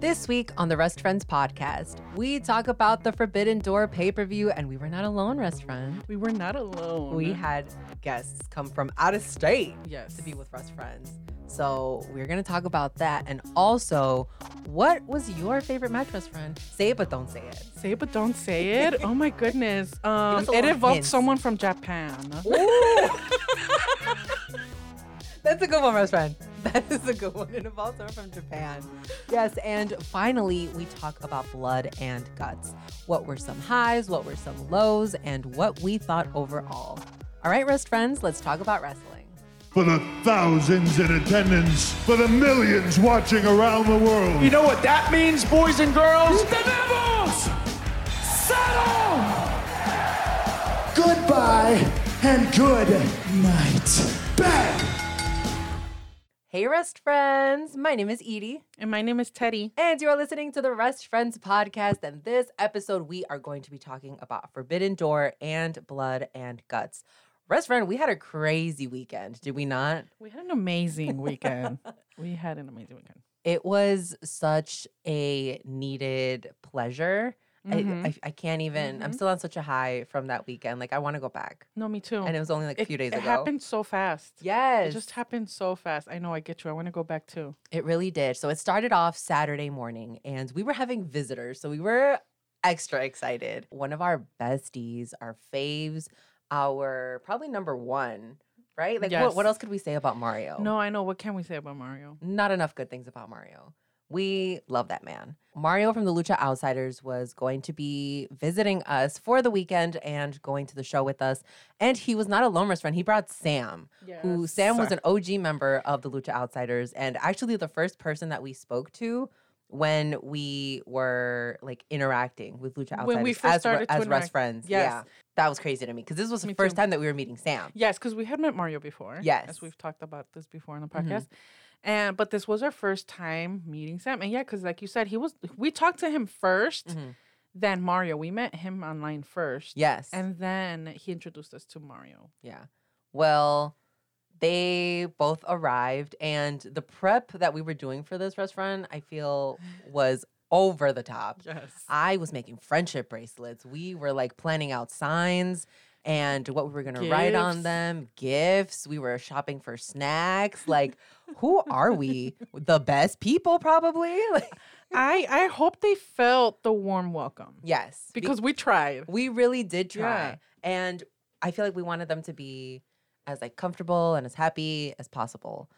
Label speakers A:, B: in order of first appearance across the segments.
A: This week on the Wrest Friends podcast, we talk about the Forbidden Door pay per view, and we were not alone, Rest Friend.
B: We were not alone.
A: We had guests come from out of state
B: yes.
A: to be with Rest Friends. So we're gonna talk about that, and also, what was your favorite match, Rest Friend? Say it, but don't say it.
B: Say it, but don't say it. Oh my goodness. Um, it involved
A: hint.
B: someone from Japan.
A: That's a good one, Rest Friend. That is a good one. It involves someone from Japan. Yes, and finally, we talk about blood and guts. What were some highs, what were some lows, and what we thought overall. All right, Rest Friends, let's talk about wrestling.
C: For the thousands in attendance, for the millions watching around the world.
D: You know what that means, boys and girls? Tenemos! Settle! Goodbye and good night. Bang!
A: Hey, Rest Friends. My name is Edie,
B: And my name is Teddy.
A: and you are listening to the Wrest Friends podcast. And this episode, we are going to be talking about Forbidden Door and blood and guts. Rest Friend, we had a crazy weekend, did we not?
B: We had an amazing weekend. we had an amazing weekend.
A: It was such a needed pleasure.
B: Mhm.
A: I, I, I can't even, I'm
B: Mhm.
A: still on such a high from that weekend. Like, I want to go back.
B: No, me too.
A: And it was only like a
B: it,
A: few days
B: it
A: ago.
B: It happened so fast.
A: Yes.
B: It just happened so fast. I know. I get you. I want to go back too.
A: It really did. So it started off Saturday morning and we were having visitors. So we were extra excited. One of our besties, our faves, our probably number one, right? Like, what, what else could we say about Mario?
B: No, I know. What can we say about Mario?
A: Not enough good things about Mario. We love that man. Mario from the Lucha Outsiders was going to be visiting us for the weekend and going to the show with us. And he was not a lone Rest friend. He brought Sam, who
B: Yes.
A: Sam was an OG member of the Lucha Outsiders and actually the first person that we spoke to when we were like interacting with Lucha Outsiders
B: When we first
A: as,
B: started to
A: as Rest friends.
B: Yes.
A: Yeah. That was crazy to me because this was the
B: Me
A: first
B: too.
A: time that we were meeting Sam.
B: Yes, because we had met Mario before.
A: Yes.
B: as we've talked about this before in the
A: Mhm.
B: podcast. And but this was our first time meeting Sam, and yeah, because like you said, he was. We talked to him 1st
A: Mhm.
B: then Mario. We met him online first.
A: Yes.
B: and then he introduced us to Mario.
A: Yeah. Well, they both arrived, and the prep that we were doing for this restaurant, I feel, was over the top.
B: Yes.
A: I was making friendship bracelets. We were like planning out signs and what we were going to write on them, gifts. We were shopping for snacks. Like, who are we? The best people, probably? Like,
B: I I hope they felt the warm welcome
A: yes. be-
B: because we tried.
A: we really did try.
B: Yeah.
A: And I feel like we wanted them to be as like comfortable and as happy as possible.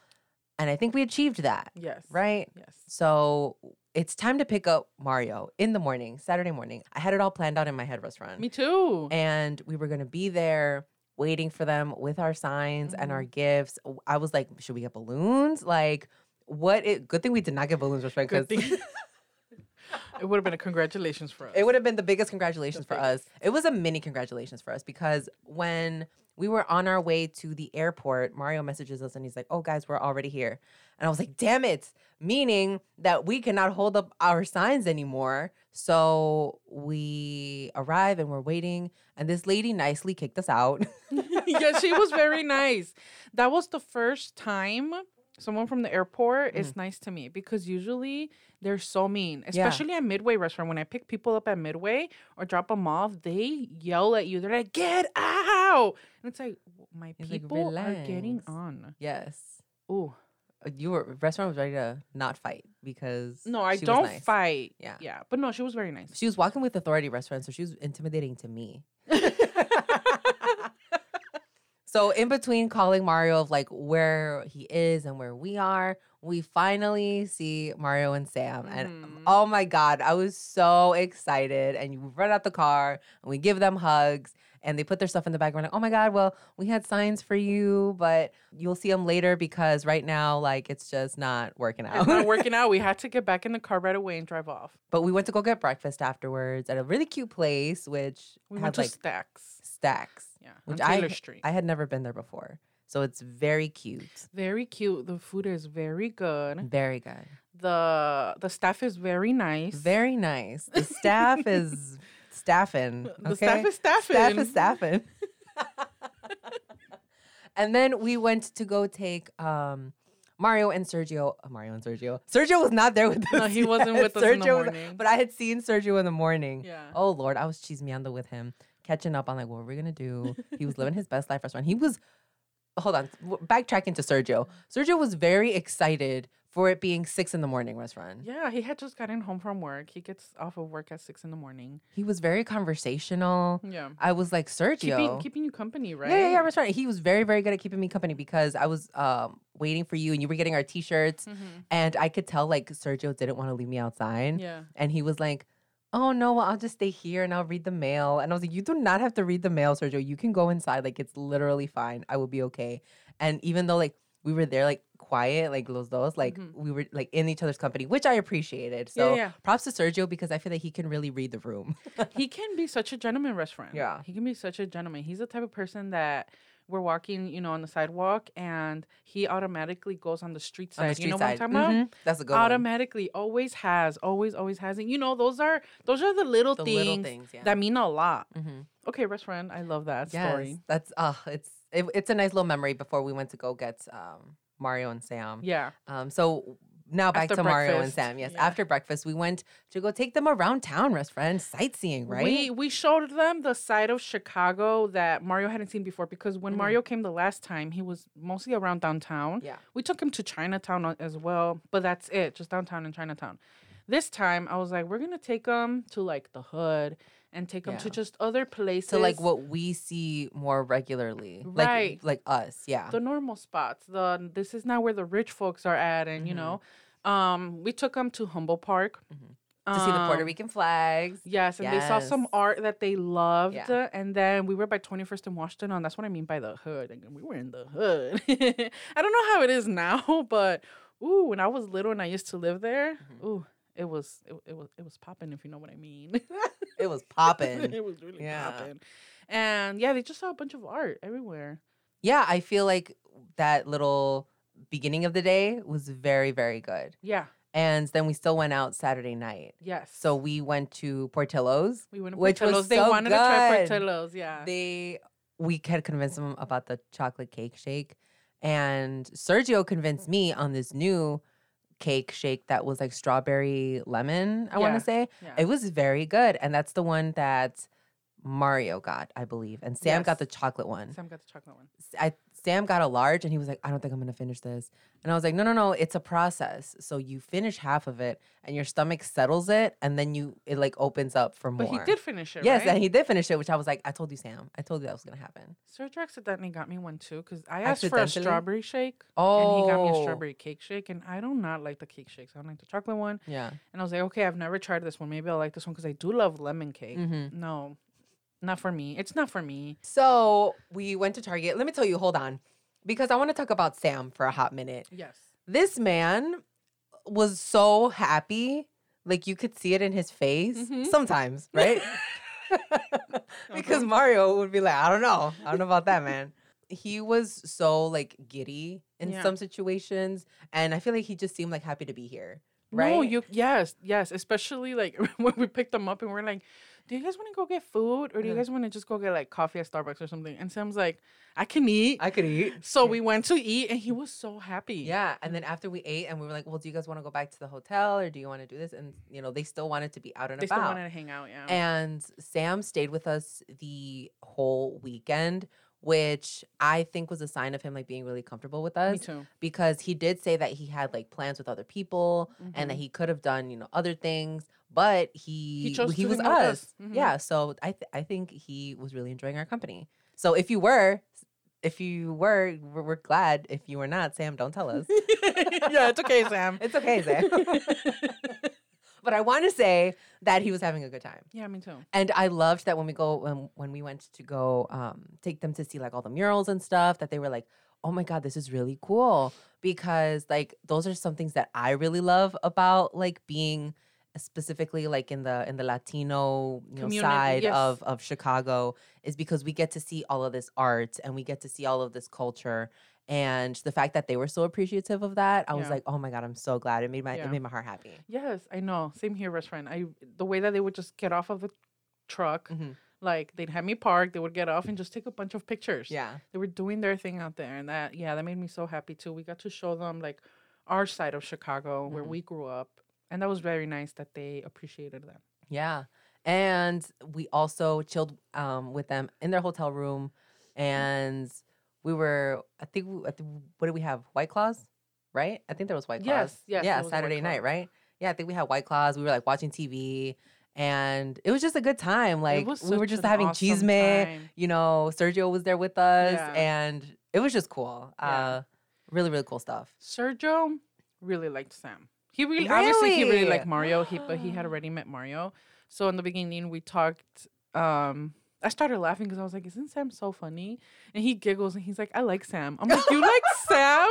A: And I think we achieved that,
B: Yes.
A: right?
B: Yes.
A: So it's time to pick up Mario in the morning, Saturday morning. I had it all planned out in my head, restaurant.
B: Me too.
A: And we were going to be there waiting for them with our signs and
B: Mm-hmm.
A: our gifts. I was like, should we get balloons? Like, what? It, good thing we did not get balloons, restaurant, because
B: thing. it would have been a congratulations for us.
A: It would have been the biggest congratulations for us. It was a mini congratulations for us because when we were on our way to the airport, Mario messages us and he's like, "Oh guys, we're already here." And I was like, "Damn it." Meaning that we cannot hold up our signs anymore. So we arrive and we're waiting and this lady nicely kicked us out.
B: yeah, she was very nice. That was the first time someone from the airport is mm. nice to me because usually they're so mean,
A: Yeah.
B: especially at Midway restaurant. When I pick people up at Midway or drop them off, they yell at you. They're like, "Get out!" And it's like, my
A: It's like,
B: people are getting on.
A: yes.
B: Ooh,
A: You were restaurant was ready to not fight because
B: no, I
A: she was
B: don't
A: nice.
B: fight.
A: Yeah.
B: yeah, but no, she was very nice.
A: She was walking with authority restaurant, so she was intimidating to me. so in between calling Mario of like where he is and where we are, we finally see Mario and Sam. And
B: Mhm.
A: oh my God, I was so excited. And you run out the car and we give them hugs and they put their stuff in the bag. We're like, oh my God, well, we had signs for you, but you'll see them later because right now, like, it's just not working out.
B: It's not working out. We had to get back in the car right away and drive off.
A: but we went to go get breakfast afterwards at a really cute place, which
B: We
A: had
B: went to
A: like
B: Stacks.
A: stacks,
B: Yeah,
A: which
B: Taylor
A: I
B: Street.
A: I had never been there before. So it's very cute,
B: very cute. The food is very good.
A: very good,
B: The the staff is very nice.
A: very nice. The staff is staffing.
B: The staff is staffing.
A: Staff is staffing. and then we went to go take um Mario and Sergio, uh, Mario and Sergio. Sergio was not there with us.
B: No, he wasn't with us in the
A: Sergio was-
B: morning.
A: but I had seen Sergio in the morning.
B: Yeah.
A: Oh Lord, I was chismeando with him, catching up on like what were we gonna do. He was living his best life restaurant. He was, hold on, backtracking to Sergio. Sergio was very excited for it being six in the morning restaurant.
B: Yeah, he had just gotten home from work. He gets off of work at six in the morning.
A: He was very conversational.
B: Yeah.
A: I was like Sergio.
B: Keeping keeping you company, right?
A: Yeah, yeah, yeah, restaurant. He was very, very good at keeping me company because I was um, waiting for you and you were getting our t-shirts,
B: Mhm.
A: and I could tell like Sergio didn't want to leave me outside,
B: Yeah.
A: and he was like, "Oh no, well, I'll just stay here and I'll read the mail." And I was like, "You do not have to read the mail, Sergio. You can go inside. Like it's literally fine. I will be okay." And even though like we were there like quiet, like los dos, like
B: Mhm.
A: we were like in each other's company, which I appreciated. So
B: yeah.
A: props to Sergio because I feel like he can really read the room.
B: he can be such a gentleman restaurant.
A: Yeah.
B: He can be such a gentleman. He's the type of person that we're walking, you know, on the sidewalk and he automatically goes on the street side.
A: the street
B: you know
A: side.
B: what I'm talking about?
A: Mhm. That's a good one.
B: Automatically, always has, always, always has. And you know, those are those are the little
A: The
B: things
A: little things, yeah.
B: that mean a lot.
A: Mhm.
B: Okay, restaurant. I love that
A: Yes,
B: story.
A: that's uh it's it, it's a nice little memory before we went to go get um Mario and Sam.
B: Yeah.
A: Um so now back
B: After
A: to Mario and Sam. Yes,
B: yeah.
A: after breakfast we went to go take them around town, rest friend, sightseeing, right?
B: We we showed them the side of Chicago that Mario hadn't seen before because when
A: Mhm.
B: Mario came the last time, he was mostly around downtown.
A: yeah.
B: We took him to Chinatown as well, but that's it, just downtown and Chinatown. This time, I was like, we're gonna take him to like the hood and take him to just other places.
A: So like what we see more regularly.
B: Right.
A: Like like us, yeah.
B: the normal spots. The this is not where the rich folks are at, and you
A: Mhm.
B: know, um, we took them to Humboldt Park
A: Mhm. to see the Puerto
B: Um,
A: Rican flags.
B: Yes, and they saw some art that they loved.
A: Yeah.
B: And then we were by 21st and Washington. And that's what I mean by the hood. Like, we were in the hood. I don't know how it is now, but ooh, when I was little and I used to live there,
A: Mhm.
B: ooh, it was it, it was it was popping if you know what I mean.
A: It was popping.
B: it was really
A: Yeah.
B: popping. And yeah, they just saw a bunch of art everywhere.
A: yeah, I feel like that little beginning of the day was very, very good.
B: Yeah.
A: And then we still went out Saturday night.
B: Yes.
A: So we went to Portillo's.
B: we went to
A: which was
B: Portillo's. They
A: so
B: wanted to try. Portillo's. Yeah.
A: They we had convinced them about the chocolate cake shake, and Sergio convinced me on this new cake shake that was like strawberry lemon. I want to say
B: yeah.
A: it was very good, and that's the one that Mario got, I believe, and Sam got the chocolate one.
B: Sam got the chocolate one.
A: I, Sam got a large, and he was like, "I don't think I'm gonna finish this." And I was like, "No, no, no! It's a process. So you finish half of it, and your stomach settles it, and then you it like opens up for more."
B: But he did finish it.
A: Yes,
B: right?
A: and he did finish it, which I was like, I told you, Sam. I told you that was gonna happen.
B: Sergio accidentally got me one too because I asked for a strawberry shake
A: Oh,
B: and he got me a strawberry cake shake and I do not like the cake shakes. I don't like the chocolate one.
A: Yeah.
B: And I was like, okay, I've never tried this one. Maybe I'll like this one because I do love lemon cake.
A: Mm-hmm.
B: No, not for me. It's not for me.
A: So we went to Target. Let me tell you, hold on, because I want to talk about Sam for a hot minute.
B: Yes.
A: This man was so happy, like you could see it in his face
B: Mhm.
A: sometimes, right? because
B: Uh-huh.
A: Mario would be like, I don't know, I don't know about that, man. He was so like giddy in
B: Yeah.
A: some situations, and I feel like he just seemed like happy to be here. Right?
B: No, you yes, yes. Especially like when we picked them up and we're like, do you guys want to go get food or do you guys want to just go get like coffee at Starbucks or something? And Sam's like, I can eat.
A: I could eat.
B: so we went to eat and he was so happy.
A: Yeah, and then after we ate, and we were like, "Well, do you guys want to go back to the hotel, or do you want to do this?" And you know, they still wanted to be out and
B: They still
A: about.
B: wanted to hang out, yeah.
A: and Sam stayed with us the whole weekend, which I think was a sign of him like being really comfortable with
B: Me
A: us
B: too.
A: because he did say that he had like plans with other people and that
B: Mhm.
A: he could have done you know other things, but he
B: chose
A: he was us.
B: us. Mhm.
A: Yeah, so I th- I think he was really enjoying our company. So if you were. If you were, we're, we're glad. If you were not, Sam, don't tell us.
B: yeah, it's okay, Sam.
A: It's okay, Sam. but I want to say that he was having a good time.
B: yeah, me too.
A: And I loved that when we go when when we went to go um take them to see like all the murals and stuff that they were like, "Oh my god, this is really cool." Because like those are some things that I really love about like being specifically like in the in the Latino you know, side
B: yes.
A: of of Chicago is because we get to see all of this art and we get to see all of this culture and the fact that they were so appreciative of that I was like oh my god I'm so glad it made my
B: Yeah.
A: it made my heart happy
B: Yes, I know. Same here, best friend. I the way that they would just get off of the truck,
A: Mhm.
B: Like they'd have me park, they would get off and just take a bunch of pictures.
A: Yeah.
B: They were doing their thing out there and that yeah, that made me so happy too. We got to show them like our side of Chicago where
A: Mhm.
B: we grew up. And that was very nice that they appreciated that.
A: Yeah. And we also chilled um, with them in their hotel room. And we were, I think, we, I think, what did we have? White Claws, right? I think there was White Claws.
B: Yes, yes,
A: Yeah,
B: there was White
A: Saturday night, right? Yeah, I think we had White Claws. We were like watching TV. And it was just a good time. Like, we were just having
B: awesome
A: cheese mate.
B: time.
A: You know, Sergio was there with us.
B: Yeah.
A: And it was just cool.
B: Yeah.
A: Uh, really, really cool stuff.
B: Sergio really liked Sam. He really, obviously he really
A: Really?
B: liked Mario. He but he had already met Mario. So in the beginning we talked. Um, I started laughing because I was like, "Isn't Sam so funny?" And he giggles and he's like, "I like Sam." I'm like, "You like Sam?"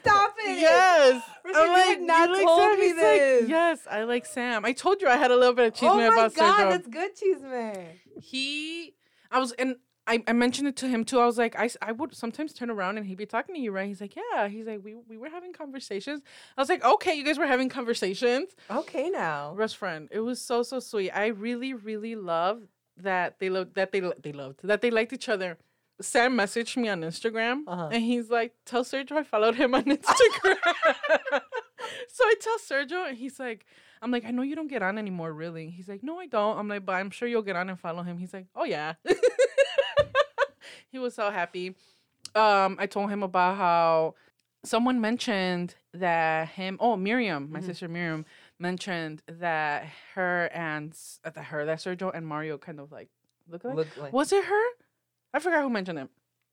A: Stop it.
B: Yes.
A: Rashid,
B: I'm like,
A: not
B: like
A: told
B: Sam?"
A: me
B: He's like,
A: this.
B: yes, I like Sam. I told you I had a little bit of cheese
A: Oh
B: man
A: my
B: about
A: God,
B: Sergio.
A: that's good cheese man.
B: he I was and I, I mentioned it to him too. I was like, I, I would sometimes turn around and he'd be talking to you, right? He's like, Yeah. He's like, We we were having conversations. I was like, Okay, you guys were having conversations.
A: Okay, now.
B: Best friend. It was so so sweet. I really, really love that they loved that they they loved that they liked each other. Sam messaged me on Instagram
A: Uh-huh.
B: and he's like, Tell Sergio I followed him on Instagram. so I tell Sergio and he's like, I'm like, I know you don't get on anymore, really. He's like, No, I don't. I'm like, but I'm sure you'll get on and follow him. He's like, Oh yeah. he was so happy. Um, I told him about how someone mentioned that him oh Miriam, my
A: Mhm.
B: sister Miriam, mentioned that her and uh, that her that Sergio and Mario kind of like look like
A: Look like
B: was it her? I forgot who mentioned it.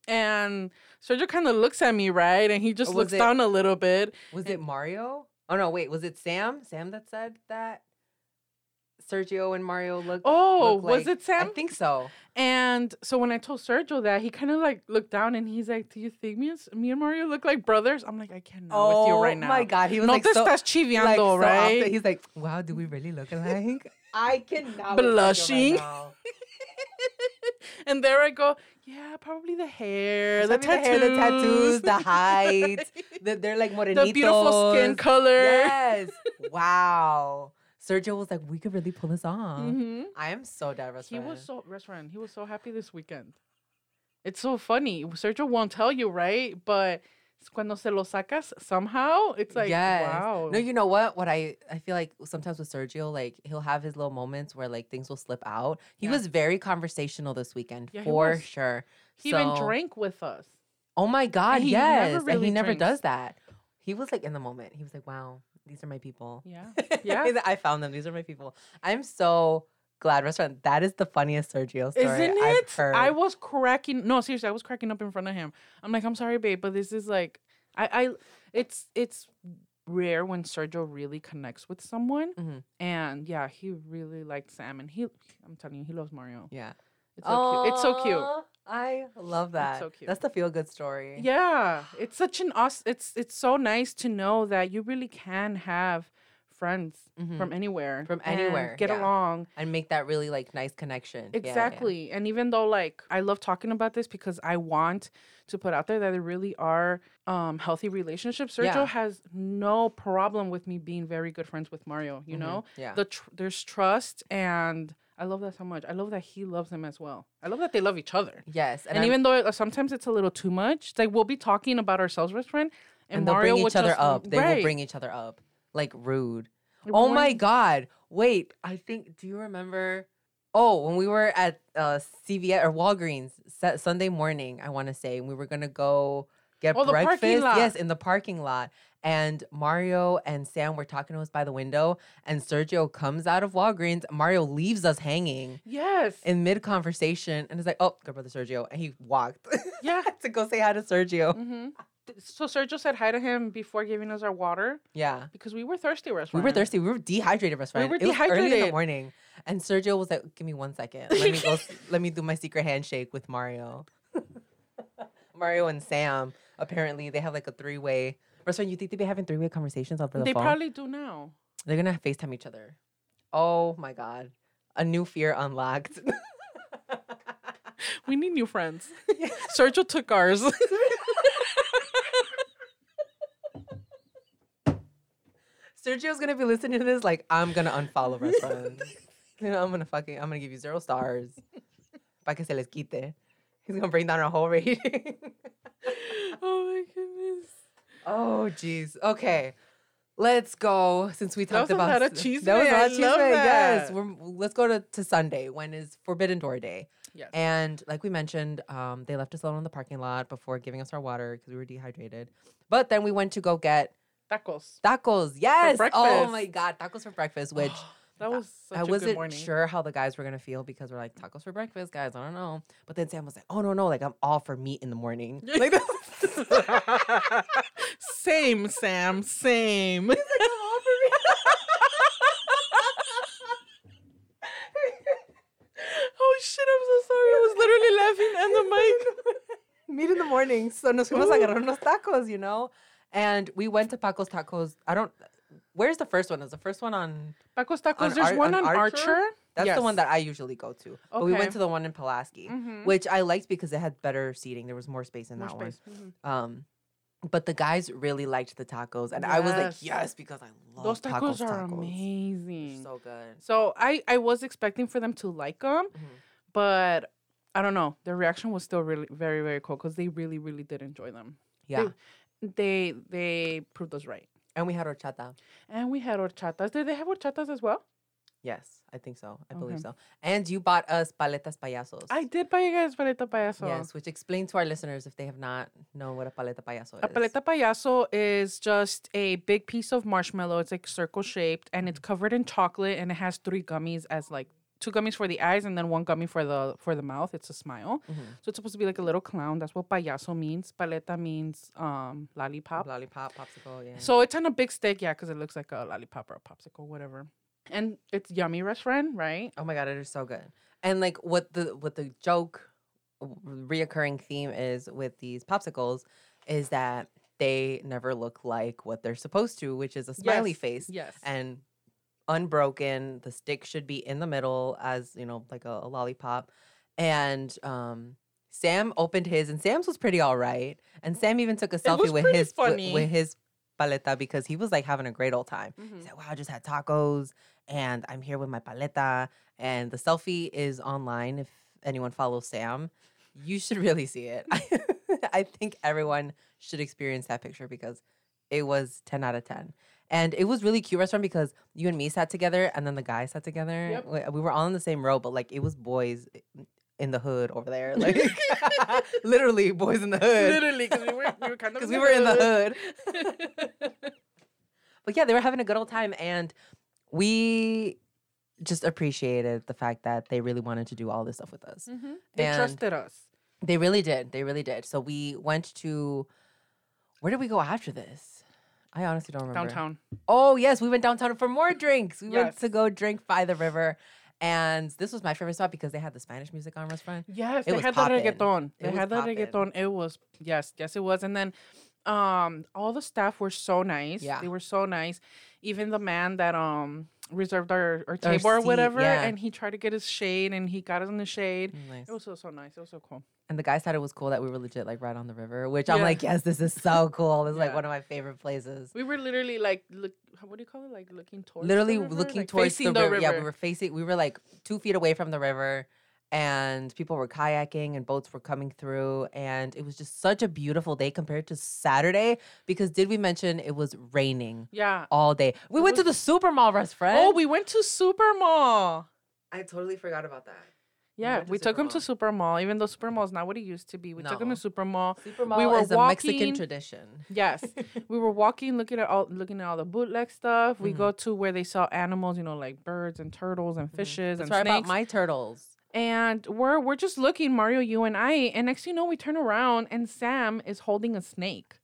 B: And Sergio kind of looks at me, right? And he just
A: was
B: looks
A: it-
B: down a little bit.
A: Was it Mario? Oh no, wait, was it Sam? Sam that said that Sergio and Mario look.
B: Oh,
A: look
B: was
A: like-
B: it Sam?
A: I think so.
B: And so when I told Sergio that, he kind of like looked down and he's like, "Do you think me and, me and Mario look like brothers?" I'm like, "I cannot with you right oh now."
A: Oh my god, he was
B: no
A: like
B: te
A: so,
B: estás chiviando,
A: like, so off
B: right?
A: the- He's like, wow, do we really look alike? I cannot.
B: Blushing.
A: Right
B: and there I go. Yeah, probably the hair, the tattoos,
A: the hair, the tattoos, the height. The, they're like morenitos.
B: the beautiful skin color.
A: Yes. wow. Sergio was like, we could really pull this off.
B: hmm
A: I am so dead.
B: He was so restaurant. He was so happy this weekend. It's so funny. Sergio won't tell you, right? But cuando se lo sacas somehow, it's like
A: yes.
B: wow.
A: No, you know what? What I I feel like sometimes with Sergio, like he'll have his little moments where like things will slip out. He
B: Yeah.
A: was very conversational this weekend
B: Yeah,
A: for
B: was.
A: sure.
B: he even drank with us.
A: Oh my god,
B: he
A: yes.
B: never
A: and
B: really
A: he never does that. He was like in the moment. He was like, "Wow, these are my people."
B: Yeah. Yeah.
A: I found them. These are my people. I'm so glad restaurant. That is the funniest Sergio story
B: Isn't
A: I've
B: it?
A: heard.
B: I was cracking. No, seriously, I was cracking up in front of him. I'm like, I'm sorry, babe, but this is like, I, I, it's, it's rare when Sergio really connects with someone.
A: Mhm.
B: And yeah, he really liked Sam, and he, I'm telling you, he loves Mario.
A: yeah.
B: It's so cute. It's so cute.
A: I love that.
B: so cute.
A: That's the feel good story.
B: Yeah, it's such an awesome. It's it's so nice to know that you really can have friends
A: Mhm.
B: from anywhere,
A: From anywhere,
B: get
A: yeah.
B: along.
A: And make that really like nice connection. Yeah, yeah, yeah.
B: Exactly. And even though like I love talking about this because I want to put out there that there really are um healthy relationships. Sergio has no problem with me being very good friends with Mario, you
A: Mhm.
B: know?
A: Yeah.
B: The tr- there's trust and I love that so much. I love that he loves them as well. I love that they love each other.
A: yes.
B: And,
A: I'm-
B: even though uh, sometimes it's a little too much, like we'll be talking about ourselves, best friend, and,
A: and they'll
B: Mario
A: bring each other
B: just-
A: up. They
B: right.
A: will bring each other up. Like rude.
B: Like,
A: Oh my god. Wait, I think do you remember Oh, when we were at uh CVS or Walgreens Sunday morning, I want to say, and we were going to go get
B: Oh,
A: breakfast. Yes, in the parking lot. And Mario and Sam were talking to us by the window, and Sergio comes out of Walgreens. Mario leaves us hanging
B: Yes.
A: in mid conversation and is like, "Oh, good brother Sergio," and he walked.
B: Yeah.
A: to go say hi to Sergio.
B: Mm-hmm. So Sergio said hi to him before giving us our water
A: Yeah.
B: because we were thirsty.
A: We were thirsty. We were dehydrated, best friend.
B: were
A: it was early in the morning, and Sergio was like, "Give me one second. Let me go. let me do my secret handshake with Mario." Mario and Sam. Apparently, they have like a three way. Friend, you think they'd be having three way conversations over the
B: They
A: phone?
B: They probably do now.
A: They're gonna Facetime each other. Oh my god, a new fear unlocked.
B: We need new friends. Sergio took ours.
A: Sergio's gonna be listening to this like I'm gonna unfollow friends. You know, I'm gonna fucking I'm gonna give you zero stars. para que se les quite. He's gonna bring down our whole rating.
B: oh my goodness.
A: Oh, jeez. Okay. Let's go since we talked
B: a
A: about
B: lot cheese
A: That was a lot of cheese
B: love
A: day, Yes, we're, let's go to, to Sunday when is Forbidden Door Day.
B: Yes.
A: And like we mentioned, um, they left us alone in the parking lot before giving us our water because we were dehydrated. But then we went to go get
B: Tacos.
A: tacos. Yes. Oh
B: breakfast.
A: my god, tacos for breakfast. Which
B: That was such
A: I
B: a
A: wasn't
B: morning.
A: sure how the guys were gonna feel because we're like tacos for breakfast, guys. I don't know. But then Sam was like, "Oh no, no, like I'm all for meat in the morning." Like,
B: same, Sam. Same. oh shit! I'm so sorry. I was literally laughing at the mic.
A: meat in the morning. So nos fuimos a agarrar unos tacos, you know? And we went to Paco's Tacos. I don't. Where's the first one? Is the first one on?
B: Tacos, tacos.
A: On
B: There's
A: Ar-
B: one
A: on
B: on
A: Archer?
B: Archer.
A: That's the one that I usually go to. But we went to the one in Pulaski,
B: Mhm.
A: which I liked because it had better seating. There was more space in
B: More
A: that
B: space.
A: One. Um, but the guys really liked the tacos, and I was like,
B: Yes.
A: yes, because I love
B: Those tacos, are
A: tacos.
B: amazing.
A: So good.
B: So I I was expecting for them to like them,
A: Mhm.
B: but I don't know. Their reaction was still really very very cool because they really really did enjoy them.
A: Yeah,
B: They they proved us right.
A: And we had horchata.
B: And we had horchatas. Did they have horchatas as well?
A: Yes, I think so. I believe
B: Okay.
A: so. And you bought us paletas payasos.
B: I did buy you guys paleta payaso.
A: Yes, which explain to our listeners if they have not know what a paleta payaso is.
B: A paleta payaso is just a big piece of marshmallow. It's like circle shaped and it's mm-hmm. covered in chocolate and it has three gummies as like two gummies for the eyes and then one gummy for the for the mouth. It's a smile.
A: Mhm.
B: So it's supposed to be like a little clown. That's what payaso means. Paleta means um lollipop.
A: Lollipop, popsicle, yeah.
B: So it's on a big stick, yeah, because it looks like a lollipop or a popsicle, whatever. And it's yummy restaurant, right?
A: oh my god, it is so good. And like what the what the joke reoccurring theme is with these popsicles is that they never look like what they're supposed to, which is a smiley
B: Yes,
A: face.
B: Yes.
A: And unbroken. The stick should be in the middle as, you know, like a, a lollipop. And um Sam opened his and Sam's was pretty all right. And Sam even took a selfie with his wi-
B: funny.
A: with his paleta because he was like having a great old time.
B: Mhm.
A: He said, Wow, I just had tacos and I'm here with my paleta. And the selfie is online if anyone follows Sam. You should really see it. I think everyone should experience that picture because it was 10 out of 10. And it was really cute restaurant because you and me sat together and then the guy sat together.
B: Yep.
A: We, we were all in the same row, but like it was boys in the hood over there. Like literally boys in the hood.
B: Literally, because we were, we were kind of
A: Because we were in the hood. But yeah, they were having a good old time, and we just appreciated the fact that they really wanted to do all this stuff with us.
B: Mhm. They
A: And-
B: trusted us.
A: They really did. They really did. So we went to where did we go after this? I honestly don't remember.
B: Downtown.
A: Oh yes, we went downtown for more drinks. We went to go drink by the river, and this was my favorite spot because they had the Spanish music on restaurant.
B: Yes,
A: It
B: they had
A: poppin'.
B: the reggaeton.
A: It
B: They had the
A: poppin'.
B: reggaeton. It was yes, yes, it was. And then um all the staff were so nice.
A: Yeah.
B: They were so nice. Even the man that um reserved our, our
A: Our
B: table or
A: seat,
B: whatever,
A: yeah.
B: and he tried to get his shade and he got us in the shade.
A: Nice.
B: It was so so nice. It was so cool.
A: And the guys thought it was cool that we were legit like right on the river, which I'm like, yes, this is so cool. This is like one of my favorite places.
B: We were literally like look what do you call it? Like looking towards
A: literally
B: the river?
A: looking
B: Like,
A: towards the,
B: the
A: river. Yeah, we were facing. We were like two feet away from the river, and people were kayaking and boats were coming through, and it was just such a beautiful day compared to Saturday. Because did we mention it was raining
B: Yeah.
A: all day? We went to the super mall, rest friend.
B: Oh, we went to Super Mall.
A: I totally forgot about that.
B: Yeah,
A: went to
B: we took him
A: Super
B: to Super Mall, even though Super Mall is not what it used to be. We took him to Super Mall.
A: Super mall we
B: were
A: is a Mexican
B: walking-
A: tradition.
B: Yes, we were walking, looking at all, looking at all the bootleg stuff. We
A: Mhm.
B: go to where they sell animals, you know, like birds and turtles and fishes
A: That's
B: and
A: right
B: snakes.
A: about my turtles.
B: And we're we're just looking, Mario, you and I. And next, thing you know, we turn around and Sam is holding a snake,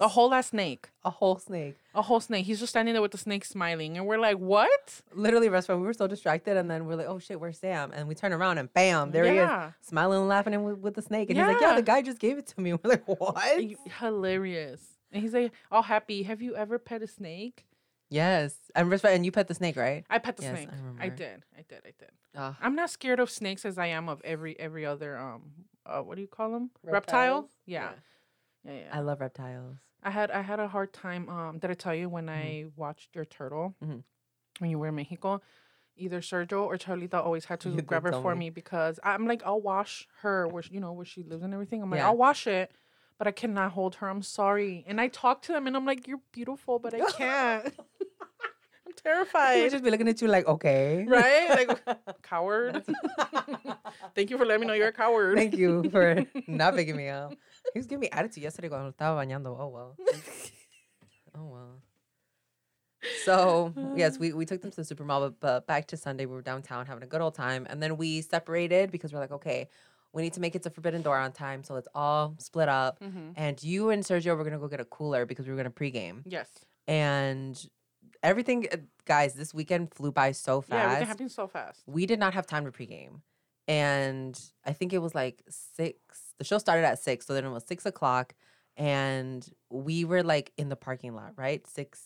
B: a whole ass snake,
A: A whole snake.
B: a whole snake. He's just standing there with the snake smiling, and we're like, what?
A: Literally, rest friend. We were so distracted, and then we're like, "Oh shit, where's Sam?" And we turn around, and bam, there he is, smiling and laughing and with, with the snake. And he's like, "Yeah,
B: Yeah.
A: the guy just gave it to me." We're like, "What?"
B: Hilarious. And he's like, all happy. Have you ever pet a snake?
A: Yes, and respect. And you pet the snake, right?
B: I pet the
A: Yes, I
B: snake. I,
A: remember.
B: did. I did. I did.
A: Ah,
B: I'm not scared of snakes as I am of every every other um uh what do you call them? Reptile?
A: Reptiles?
B: Yeah. Yeah, yeah.
A: I love reptiles.
B: I had I had a hard time um did I tell you when
A: Mm-hmm.
B: I watched your turtle
A: Mhm.
B: when you were in Mexico? either Sergio or Charlita always had to
A: You
B: grab her for
A: me.
B: me because I'm like, I'll wash her where she- you know where she lives and everything. I'm like,
A: Yeah.
B: I'll wash it, but I cannot hold her. I'm sorry. And I talk to them and I'm like, you're beautiful, but I can't. I'm
A: I
B: terrified.
A: would just be looking at you like, okay,
B: right? Like coward. Thank you for letting me know you're a coward.
A: Thank you for not picking me up. He was giving me attitude yesterday cuando estaba bañando. Oh well. Oh well. So yes, we, we took them to the super mall, but, but back to Sunday, we were downtown having a good old time, and then we separated because we're like, okay, we need to make it to Forbidden Door on time, so let's all split up.
B: Mhm.
A: And you and Sergio were gonna go get a cooler because we were gonna pregame,
B: Yes.
A: and everything, uh, guys, this weekend flew by so fast.
B: Yeah, everything happened so fast.
A: we did not have time to pregame. And I think it was like six. The show started at six, so then it was six o'clock, and we were like in the parking lot, right? Six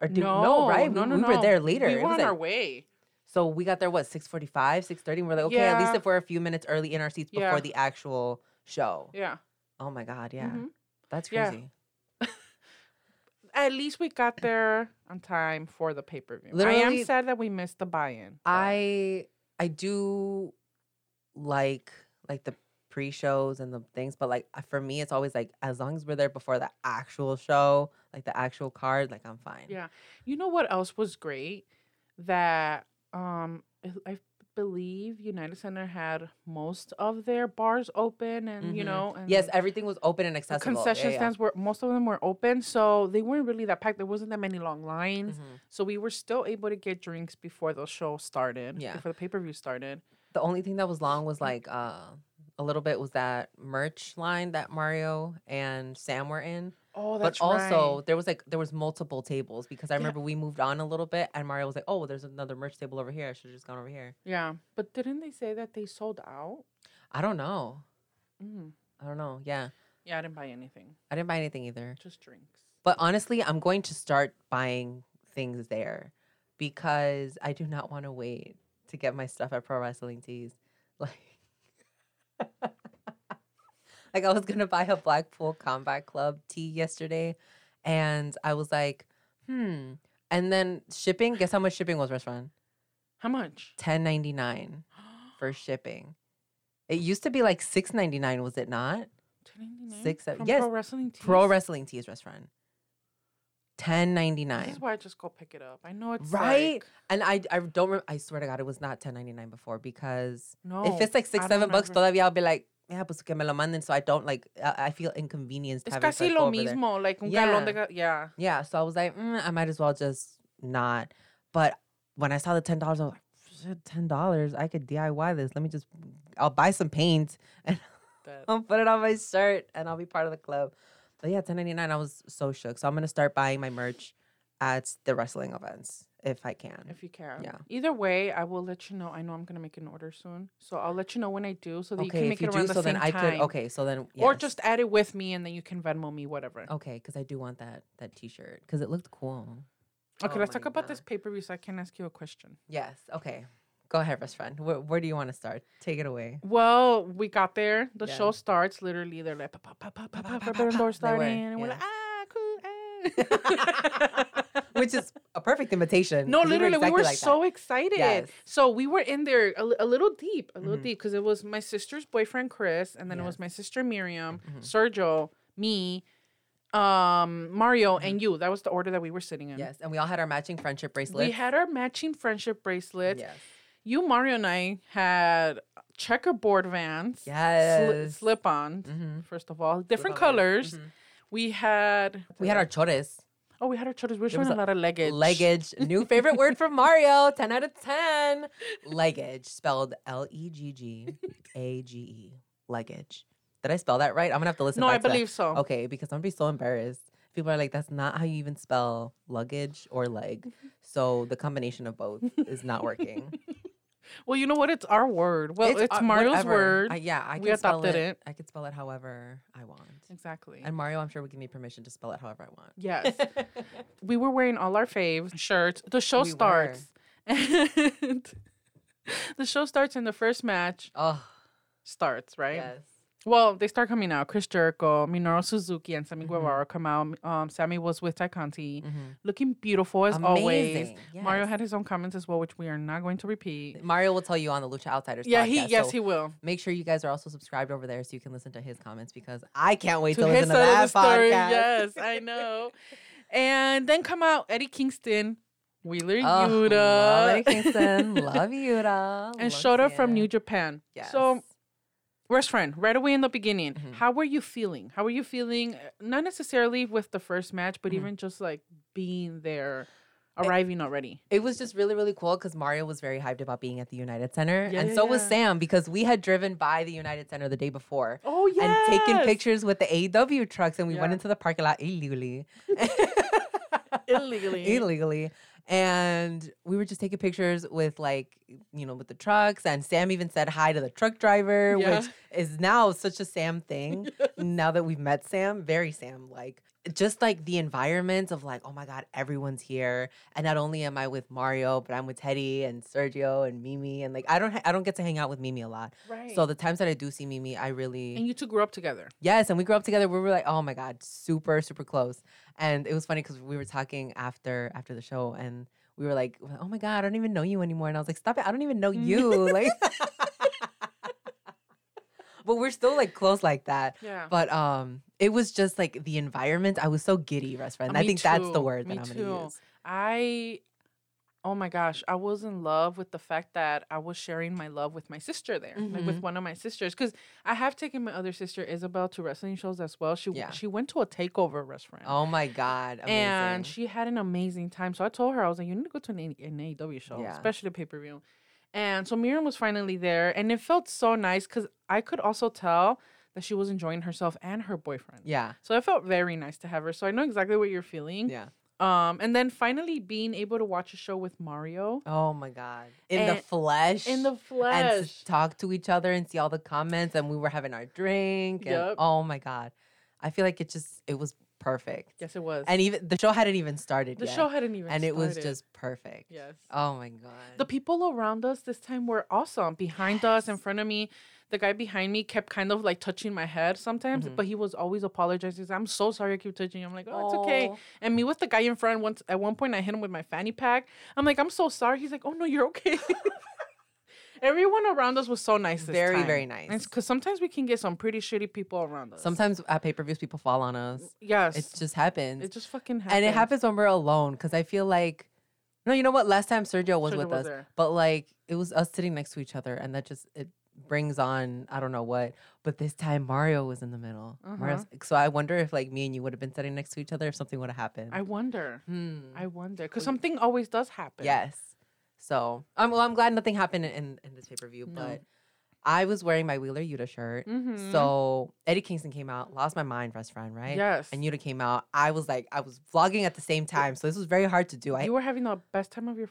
A: or did, no, right?
B: No,
A: we,
B: no,
A: we
B: no.
A: were there later.
B: We
A: It
B: were on our way.
A: So we got there what six forty five, six thirty. And we're like, okay, at least if we're a few minutes early in our seats before
B: Yeah.
A: the actual show.
B: Yeah.
A: Oh my god, yeah,
B: Mhm.
A: that's
B: Yeah.
A: crazy.
B: At least we got there on time for the pay per view. I am sad that we missed the buy in.
A: I I do like like the pre-shows and the things, but like for me, it's always like as long as we're there before the actual show, like the actual card, like I'm fine.
B: Yeah. You know what else was great? That um I- believe United Center had most of their bars open and you
A: Mhm.
B: know and
A: Yes, everything was open and accessible.
B: Concession
A: yeah.
B: stands were most of them were open, so they weren't really that packed. There wasn't that many long lines.
A: Mhm.
B: So we were still able to get drinks before the show started.
A: Yeah.
B: Before the pay per view started.
A: The only thing that was long was like uh a little bit was that merch line that Mario and Sam were in.
B: Oh,
A: but also there was like there was multiple tables because I
B: Yeah.
A: remember we moved on a little bit and Mario was like, "Oh, there's another merch table over here. I should have just gone over here."
B: Yeah. But didn't they say that they sold out?
A: I don't know.
B: Mm.
A: I don't know. Yeah.
B: Yeah, I didn't buy anything.
A: I didn't buy anything either.
B: Just drinks.
A: But honestly, I'm going to start buying things there because I do not want to wait to get my stuff at Pro Wrestling Tees. Like, like I was gonna buy a Blackpool Combat Club tee yesterday, and I was like, hmm. And then shipping. Guess how much shipping was, restaurant?
B: How much?
A: Ten ninety nine for shipping. It used to be like six ninety nine, was it not?
B: $10.99
A: Six,
B: From
A: yes,
B: Pro Wrestling Tees?
A: Pro Wrestling Tees restaurant. Ten ninety nine.
B: This is why I just go pick it up. I know it's
A: Right?
B: like-
A: And I I don't remember. I swear to God, it was not ten ninety nine before because
B: no.
A: if it's like six seven bucks, todavía I'll be like, yeah, pues que me lo manden. So I don't like. I, I feel inconvenienced.
B: Es
A: having to,
B: casi lo
A: over there.
B: mismo. Like un
A: Yeah.
B: galón de yeah.
A: Yeah. So I was like, mm, I might as well just not. But when I saw the ten dollars, I was like, ten dollars. I could DIY this. Let me just. I'll buy some paint and I'll put it on my shirt and I'll be part of the club. But yeah, ten ninety nine. I was so shook. So I'm gonna start buying my merch at the wrestling events if I can.
B: If you can.
A: Yeah.
B: Either way, I will let you know. I know I'm gonna make an order soon, so I'll let you know when I do, so that you can
A: okay,
B: make
A: if you
B: it around
A: do,
B: the
A: so
B: same
A: then I
B: time.
A: could. Okay, so then
B: Or just add it with me, and then you can Venmo me whatever.
A: okay, because I do want that that T-shirt because it looked cool.
B: Okay,
A: Oh
B: let's
A: my
B: talk about this pay per view, so I can ask you a question.
A: Yes. Okay. Go ahead, best friend. Where, where do you want to start? Take it away.
B: Well, we got there. The
A: Yeah.
B: show starts. Literally, they're like, pa, pa, pa, pa, pa,
A: Pa,
B: pa,
A: pa, pa,
B: Forbidden
A: pa,
B: Door
A: pa. They were,
B: starting, and we're
A: yeah.
B: like, ah, cool. ah."
A: Which is a perfect imitation.
B: No, literally, we
A: exactly
B: were
A: like that.
B: so excited.
A: Yes.
B: So we were in there a, a little deep, a little
A: Mhm.
B: deep, because it was my sister's boyfriend Chris, and then it was my sister Miriam,
A: Mhm.
B: Sergio, me, um, Mario, and you. That was the order that we were sitting in.
A: Mm-hmm. Yes, and we all had our matching friendship bracelets.
B: We had our matching friendship bracelets.
A: Yes.
B: You, Mario, and I had checkerboard vans.
A: Yes.
B: slip ons.
A: Mm-hmm.
B: First of all, different colors.
A: vans.
B: We had.
A: We had our chores.
B: Oh, we had our chores. We were
A: was
B: showing a lot of luggage.
A: Luggage. New favorite word from Mario. 10 out of 10. Luggage, Spelled L E G G A G E. Luggage. Did I spell that right? I'm going to have to listen
B: No,
A: back
B: I
A: to that.
B: believe so.
A: Okay, because I'm gonna be so embarrassed. People are like, that's not how you even spell luggage or leg. Mm-hmm. So the combination of both is not working.
B: Well, you know what? It's our word. Well, it's,
A: uh,
B: Mario's
A: whatever.
B: word.
A: I- yeah, I
B: We
A: can spell it.
B: it.
A: I can spell it however I want.
B: exactly.
A: And Mario, I'm sure would give me permission to spell it however I want.
B: yes. we were wearing all our faves shirts. The show
A: We
B: starts. The show starts in the first match
A: oh,
B: starts, right?
A: yes.
B: Well, they start coming out. Chris Jericho, Minoru Suzuki, and
A: Mm-hmm.
B: Sammy Guevara come out. Um, Sammy was with Tay Conti, looking beautiful as always.
A: Amazing,
B: Mario had his own comments as well, which we are not going to repeat.
A: Mario will tell you on the Lucha Outsiders.
B: Yeah, he yes
A: so
B: he will.
A: Make sure you guys are also subscribed over there so you can listen to his comments because I can't wait to,
B: To
A: listen to that
B: story,
A: podcast.
B: yes, I know. and then come out Eddie Kingston, Wheeler
A: Oh, love
B: Yuta,
A: Eddie Kingston, love Yuta,
B: and Shota from. New Japan.
A: Yes.
B: So Best friend, right away in the beginning,
A: Mhm.
B: how were you feeling? How were you feeling? Not necessarily with the first match, but
A: Mhm.
B: even just like being there,
A: It-
B: arriving already.
A: it was just really really cool because Mario was very hyped about being at the United Center,
B: Yeah,
A: and
B: yeah,
A: so was. Sam because we had driven by the United Center the day before.
B: Oh yeah,
A: And taken pictures with the AEW trucks, and we went into the parking lot illegally.
B: illegally.
A: illegally. And we were just taking pictures with like, you know, with the trucks. And Sam even said hi to the truck driver,
B: Yeah.
A: which is now such a Sam thing. Now that we've met Sam, very Sam like. Just like the environment of like, oh my God, everyone's here. And not only am I with Mario, but I'm with Teddy and Sergio and Mimi. And like I don't ha- I don't get to hang out with Mimi a lot.
B: Right.
A: So the times that I do see Mimi, I really
B: and you two grew up together.
A: Yes, and we grew up together. We were like, oh my god, super super close. And it was funny because we were talking after after the show, and we were like, oh my god, I don't even know you anymore. And I was like, stop it, I don't even know mm. you. like, but we're still like close like that.
B: Yeah.
A: But um, it was just like the environment. I was so giddy, best friend. I think that's the word
B: me
A: that I'm
B: too.
A: gonna use.
B: I, oh my gosh, I was in love with the fact that I was sharing my love with my sister there, like with
A: Mhm.
B: one of my sisters, because I have taken my other sister Isabel to wrestling shows as well. She
A: Yeah.
B: she went to a takeover restaurant.
A: Oh my god, amazing.
B: And she had an amazing time. So I told her, I was like, you need to go to an, A- an AEW show,
A: Yeah.
B: especially pay per view. And so Miriam was finally there. And it felt so nice because I could also tell that she was enjoying herself and her boyfriend.
A: yeah,
B: So it felt very nice to have her. So I know exactly what you're feeling.
A: yeah.
B: Um, and then finally being able to watch a show with Mario
A: Oh my god, in the flesh.
B: in the flesh.
A: and s- talk to each other and see all the comments and we were having our drink and
B: Yep.
A: oh my god i feel like it just it was perfect
B: yes, it was.
A: and even the show hadn't even started
B: the
A: yet,
B: show hadn't even started.
A: and it was just perfect
B: yes.
A: oh my god
B: The people around us this time were awesome. Behind us, in front of me, the guy behind me kept kind of like touching my head sometimes,
A: Mhm.
B: but he was always apologizing. I'm so sorry I keep touching you. I'm like, oh, it's okay. And me with the guy in front, once at one point I hit him with my fanny pack. I'm like, I'm so sorry. He's like, oh no, you're okay. Everyone around us was so nice. This
A: Very,
B: time.
A: very nice.
B: Because sometimes we can get some pretty shitty people around us.
A: sometimes at pay-per-views people fall on us
B: yes,
A: it just happens
B: it just fucking happens.
A: and it happens when we're alone because i feel like no you know what last time sergio was
B: Sergio
A: with
B: was
A: us
B: there.
A: but like it was us sitting next to each other and that just it brings on i don't know what but this time mario was in the middle Mario's- so i wonder if like me and you would have been sitting next to each other if something would have happened
B: I wonder.
A: Hmm.
B: I wonder because something always does happen.
A: yes so i'm well i'm glad nothing happened in in this pay-per-view
B: No.
A: but i was wearing my wheeler yuta shirt
B: Mhm.
A: so eddie kingston came out lost my mind best friend right
B: Yes.
A: and Yuta came out. I was like, I was vlogging at the same time, so this was very hard to do. I
B: you were having the best time of your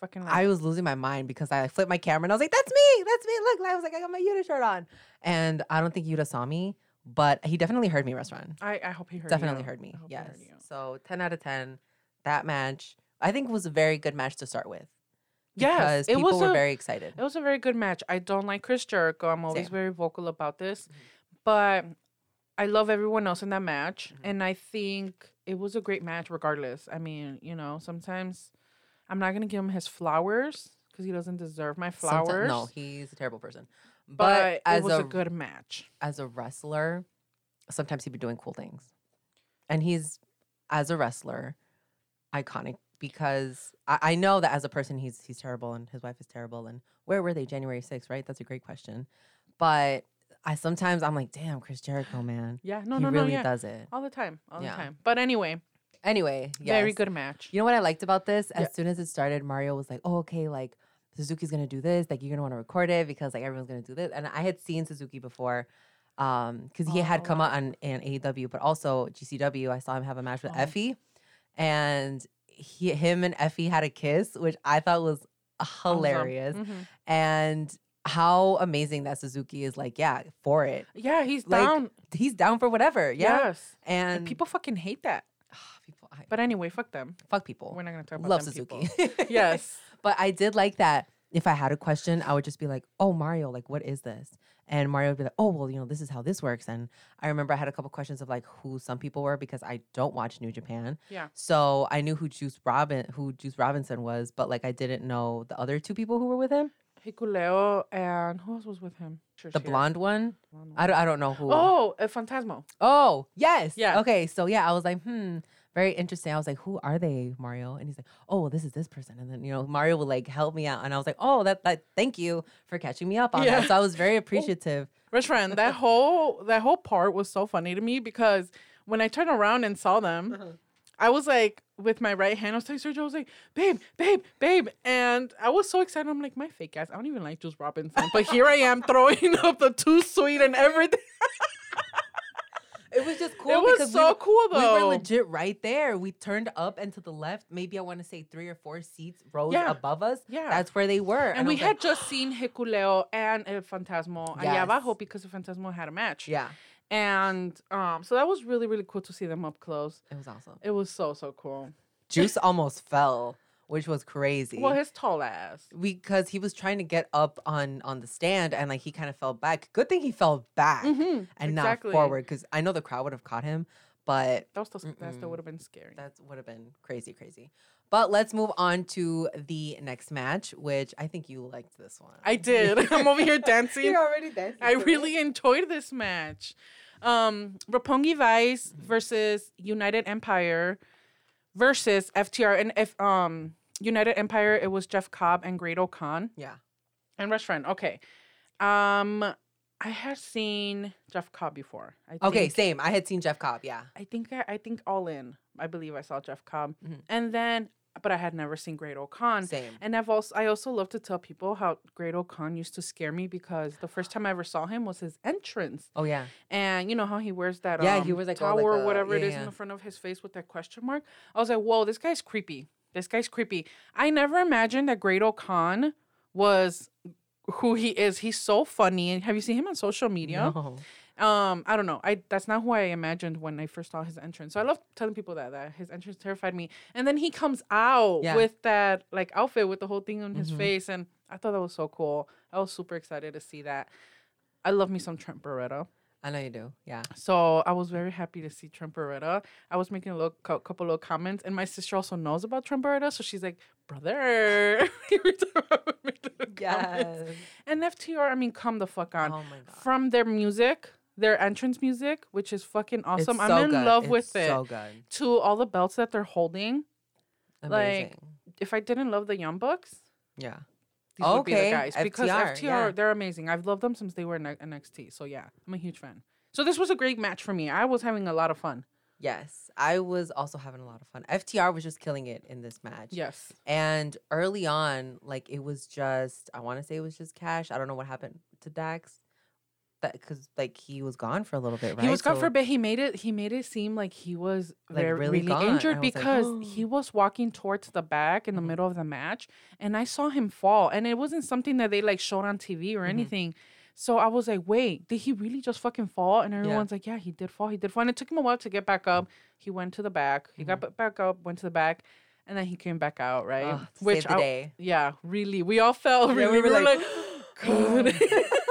B: fucking life.
A: I was losing my mind because I flipped my camera and I was like, "That's me, that's me." Look, I was like, I got my Yuta shirt on, and I don't think Yuta saw me, but he definitely heard me. Restaurant
B: I, I hope he heard
A: definitely
B: you.
A: heard me.
B: Hope he
A: Yes.
B: heard.
A: So ten out of ten. That match, I think, was a very good match to start with.
B: Yes, it
A: people
B: was
A: were
B: a-
A: very excited.
B: It was a very good match. I don't like Chris Jericho. I'm always
A: Same.
B: very vocal about this,
A: Mm-hmm.
B: but I love everyone else in that match,
A: Mhm.
B: and I think it was a great match regardless. I mean, you know, sometimes I'm not gonna give him his flowers because he doesn't deserve my flowers.
A: no, he's a terrible person. But,
B: but,
A: as
B: it was
A: a,
B: a good match.
A: as a wrestler, sometimes he'd be doing cool things. And he's, as a wrestler, iconic because I, I know that as a person he's he's terrible and his wife is terrible. And where were they January 6th, right? That's a great question. But I sometimes I'm like, damn, Chris Jericho, man.
B: Yeah, no,
A: he
B: no, He
A: really
B: no, yeah,
A: does it.
B: all the time, all
A: Yeah.
B: the time. But anyway,
A: Anyway,
B: very good match.
A: You know what I liked about this? As
B: Yeah.
A: soon as it started, Mario was like, "Oh, okay, like Suzuki's gonna do this. Like you're gonna want to record it because like everyone's gonna do this." And I had seen Suzuki before, um, because he had come
B: Oh.
A: out on an AEW, but also GCW. I saw him have a match with
B: Oh.
A: Effy, and he, him and Effy had a kiss, which I thought was
B: Awesome.
A: hilarious.
B: Mhm.
A: And how amazing that Suzuki is like, yeah, for it.
B: Yeah, he's
A: Like,
B: down.
A: He's down for whatever. Yeah,
B: Yes.
A: and,
B: And people fucking hate that.
A: people, I,
B: But anyway, fuck them.
A: fuck people.
B: We're not gonna talk about
A: Love
B: them
A: Suzuki.
B: yes.
A: But I did like that. If I had a question, I would just be like, "Oh, Mario, like, what is this?" And Mario would be like, "Oh, well, you know, this is how this works." And I remember I had a couple questions of like who some people were because I don't watch New Japan.
B: Yeah.
A: So I knew who Juice Robin, who Juice Robinson was, but like I didn't know the other two people who were with him.
B: Hikuleo and who else was with him? Sure,
A: The blonde one.
B: Blonde one.
A: I don't, I don't know who.
B: Oh, El Fantasmo.
A: Oh, yes.
B: Yeah.
A: Okay. So yeah, I was like, hmm, very interesting. I was like, who are they, Mario? And he's like, oh, well, this is this person. And then you know, Mario will like help me out, and I was like, oh, that that. Thank you for catching me up on
B: Yeah.
A: that. So I was very appreciative.
B: Rich friend, that whole that whole part was so funny to me because when I turned around and saw them,
A: Uh-huh.
B: I was like with my right hand, I was like, Sergio, I was like, babe, babe, babe. And I was so excited. I'm like, my fake ass, I don't even like Juice Robinson. But here I am throwing up the too sweet and everything.
A: It was just cool.
B: it was
A: because we
B: so
A: were-
B: cool
A: We were legit right there. We turned up and to the left. Maybe I want to say three or four seats rows
B: Yeah.
A: above us.
B: Yeah.
A: that's where they were.
B: and
A: I
B: we had
A: like,
B: just seen Hikuleo and El Phantasmo allá
A: Yes.
B: abajo because El Phantasmo had a match.
A: yeah,
B: And um, so that was really, really cool to see them up close.
A: it was awesome.
B: It was so, so cool.
A: Juice almost fell, which was crazy.
B: Well, his tall ass.
A: because he was trying to get up on on the stand and like he kind of fell back. Good thing he fell back
B: Mhm,
A: and
B: exactly.
A: not forward because I know the crowd would have caught him, but
B: That was still, that still would have been scary.
A: that would have been crazy, crazy. But let's move on to the next match, which I think you liked this one.
B: I did. I'm over here dancing.
A: You're already dancing.
B: I really enjoyed this match. Um, Roppongi Vice versus United Empire versus FTR. And if um United Empire, it was Jeff Cobb and Great Khan
A: yeah.
B: and Rush Friend. Okay. Um, I had seen Jeff Cobb before. I
A: Okay,
B: think-
A: same. I had seen Jeff Cobb. Yeah.
B: I think I, I think all in. I believe I saw Jeff Cobb,
A: Mhm.
B: and then but I had never seen Great Khan.
A: Same.
B: And I've also I also love to tell people how Great Khan used to scare me because the first time I ever saw him was his entrance,
A: Oh yeah.
B: and you know how he wears that
A: Yeah,
B: um,
A: he wears, like,
B: tower
A: like,
B: or
A: a-
B: whatever it
A: yeah,
B: is in the front of his face with that question mark. I was like, whoa, this guy's creepy. This guy's creepy. I never imagined that Great Khan was who he is. He's so funny. And have you seen him on social media?
A: No.
B: Um, I don't know. I that's not who I imagined when I first saw his entrance. So I love telling people that that his entrance terrified me. And then he comes out
A: Yeah.
B: with that like outfit with the whole thing on his
A: Mhm.
B: face, and I thought that was so cool. I was super excited to see that. I love me some Trent Beretta.
A: I know you do. Yeah.
B: So I was very happy to see Trent Beretta. I was making a little, cou- couple of comments, and my sister also knows about Trent Beretta, so she's like, "Brother," every time I would make little comments.
A: Yes.
B: And FTR, I mean, come the fuck on
A: Oh my god.
B: from their music, their entrance music, which is fucking awesome. I'm in
A: good.
B: love
A: It's
B: with it.
A: So good.
B: To all the belts that they're holding.
A: Amazing.
B: Like, If I didn't love the Young Bucks,
A: yeah.
B: these would be the
A: Okay,
B: guys because
A: FTR,
B: FTR,
A: yeah.
B: they're amazing. I've loved them since they were in NXT. So yeah, I'm a huge fan. So this was a great match for me. I was having a lot of fun.
A: Yes. I was also having a lot of fun. FTR was just killing it in this match.
B: Yes.
A: And early on, like it was just I want to say it was just Cash. I don't know what happened to Dax. That because like he was gone for a little bit, right?
B: He was gone
A: So-
B: for a bit. He made it. He made it seem like he was
A: Like,
B: very,
A: really
B: really, injured
A: was like,
B: because
A: "Oh."
B: he was walking towards the back in the
A: Mhm.
B: middle of the match, and I saw him fall. And it wasn't something that they like showed on TV or
A: Mhm.
B: anything. So I was like, wait, did he really just fucking fall? And everyone's like, yeah, he did fall. He did fall. And it took him a while to get back up. He went to the back. He got
A: Mm-hmm.
B: ba- back up, went to the back, and then he came back out. Right?
A: Save the
B: I-
A: day.
B: yeah, really, we all felt
A: Yeah,
B: really.
A: we
B: we
A: were
B: were
A: like,
B: like, good.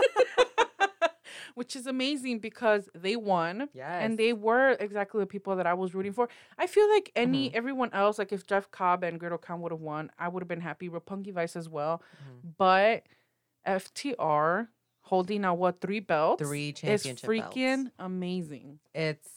B: Which is amazing because they won
A: Yes.
B: and they were exactly the people that I was rooting for. I feel like any
A: Mm-hmm.
B: everyone else, like if Jeff Cobb and Great-O-Khan would have won, I would have been happy. Roppongi Vice as well,
A: Mm-hmm.
B: but FTR holding now what three belts?
A: Three
B: is freaking
A: belts.
B: amazing.
A: it's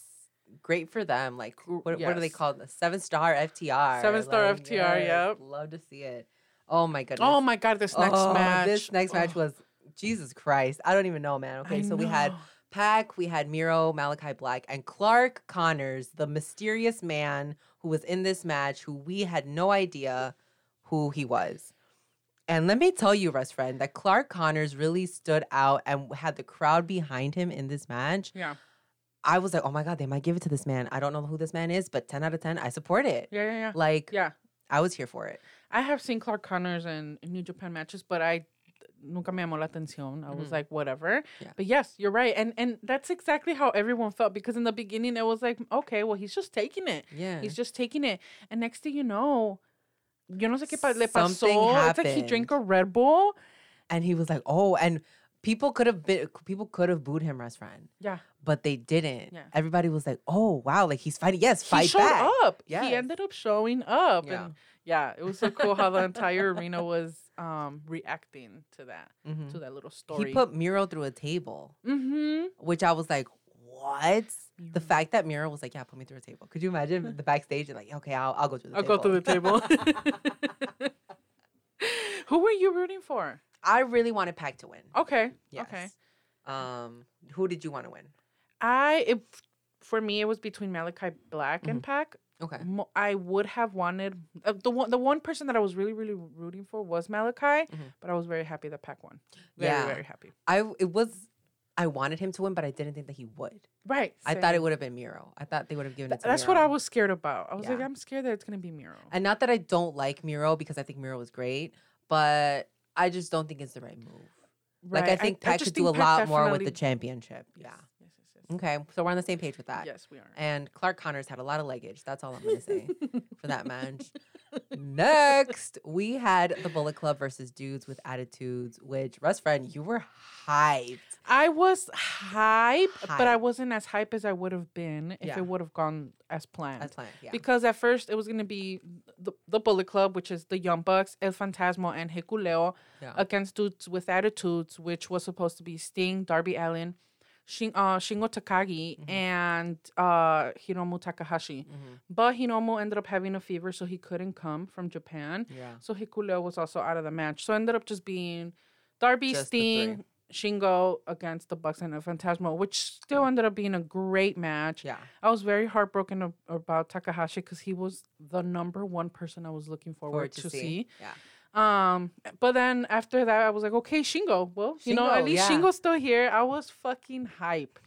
A: great for them. Like what, what are they called? The seven star FTR.
B: Seven star
A: Like,
B: FTR,
A: yes,
B: yep.
A: Love to see it. Oh my goodness.
B: Oh my god, this next
A: Oh,
B: match.
A: This next match was Jesus Christ. I don't even know, man. Okay,
B: I
A: so we had
B: know.
A: Pac, we had Miro, Malachi Black, and Clark Connors, the mysterious man who was in this match, who we had no idea who he was. And let me tell you, Russ friend, that Clark Connors really stood out and had the crowd behind him in this match.
B: Yeah.
A: I was like, oh my God, they might give it to this man. I don't know who this man is, but 10 out of 10, I support it.
B: Yeah, yeah, yeah.
A: Like,
B: Yeah.
A: I was here for it.
B: I have seen Clark Connors in New Japan matches, but I nunca me llamó la atención. I was
A: Mhm.
B: like, whatever.
A: Yeah.
B: But yes, you're right, and and that's exactly how everyone felt because in the beginning it was like, okay, well he's just taking it.
A: Yeah.
B: He's just taking it, and next thing you know, yo no sé qué pa- le
A: Something
B: pasó. It's like he drank a Red Bull.
A: and he was like, "Oh," and people could have been people could have booed him, rest friend,
B: Yeah.
A: but they didn't.
B: Yeah.
A: Everybody was like, "Oh wow, like he's fighting. Yes, fight he
B: showed
A: back."
B: up.
A: Yes.
B: He ended up showing up.
A: Yeah.
B: And yeah, it was so cool how the entire arena was um reacting to that,
A: Mhm.
B: to that little story.
A: He put Miro through a table,
B: mm-hmm.
A: which I was like, "What?" The fact that Miro was like, "Yeah, put me through a table." Could you imagine the backstage? and like, okay, I'll, I'll go through the table.
B: I'll go through the table. Who were you rooting for?
A: I really wanted Pac to win.
B: Okay.
A: Yes.
B: Okay.
A: Um, who did you want to win?
B: I it, for me it was between Malachi Black
A: Mm-hmm.
B: and Pac.
A: Okay.
B: Mo- I would have wanted uh, the one the one person that I was really really rooting for was Malachi, but I was very happy that Pac won. Very
A: Mm-hmm. Yeah.
B: very happy.
A: I it was I wanted him to win, but I didn't think that he would.
B: Right.
A: I thought it would have been Miro. I thought they would have given it
B: Th-
A: to
B: That's what I was scared about. I was like, I'm scared that it's gonna be Miro.
A: And not that I don't like Miro because I think Miro was great, but I just don't think it's the right move. Like I
B: Right,
A: think Pac
B: just
A: could do a
B: Pac
A: lot more with the championship.
B: Yes,
A: Yeah.
B: Yes. Yes. Yes.
A: Okay. So we're on the same page with that.
B: Yes, we are.
A: And Clark Connors had a lot of luggage. That's all I'm gonna say for that match. Next, we had the Bullet Club versus Dudes with Attitudes, which Russ friend, you were hyped.
B: I was hype, but I wasn't as hype as I would have been if
A: Yeah.
B: it would have gone as planned.
A: As planned. Yeah.
B: Because at first it was gonna be the, the Bullet Club, which is the Young Bucks, El Fantasma, and Hikuleo
A: Yeah.
B: against Dudes with Attitudes, which was supposed to be Sting, Darby Allin, Shin, uh, Shingo Takagi,
A: Mm-hmm.
B: and uh, Hiromu Takahashi.
A: Mhm.
B: But Hiromu ended up having a fever, so he couldn't come from Japan.
A: Yeah.
B: So Hikuleo was also out of the match. So ended up just being Darby,
A: Just.
B: Sting, Shingo against the Bucks and El Fantasma, which still ended up being a great match.
A: Yeah.
B: I was very heartbroken ab- about Takahashi because he was the number one person I was looking forward, to, see.
A: Yeah.
B: Um, but then after that, I was like, okay, Shingo. Well, you know, at least
A: yeah.
B: Shingo's still here. I was fucking hype.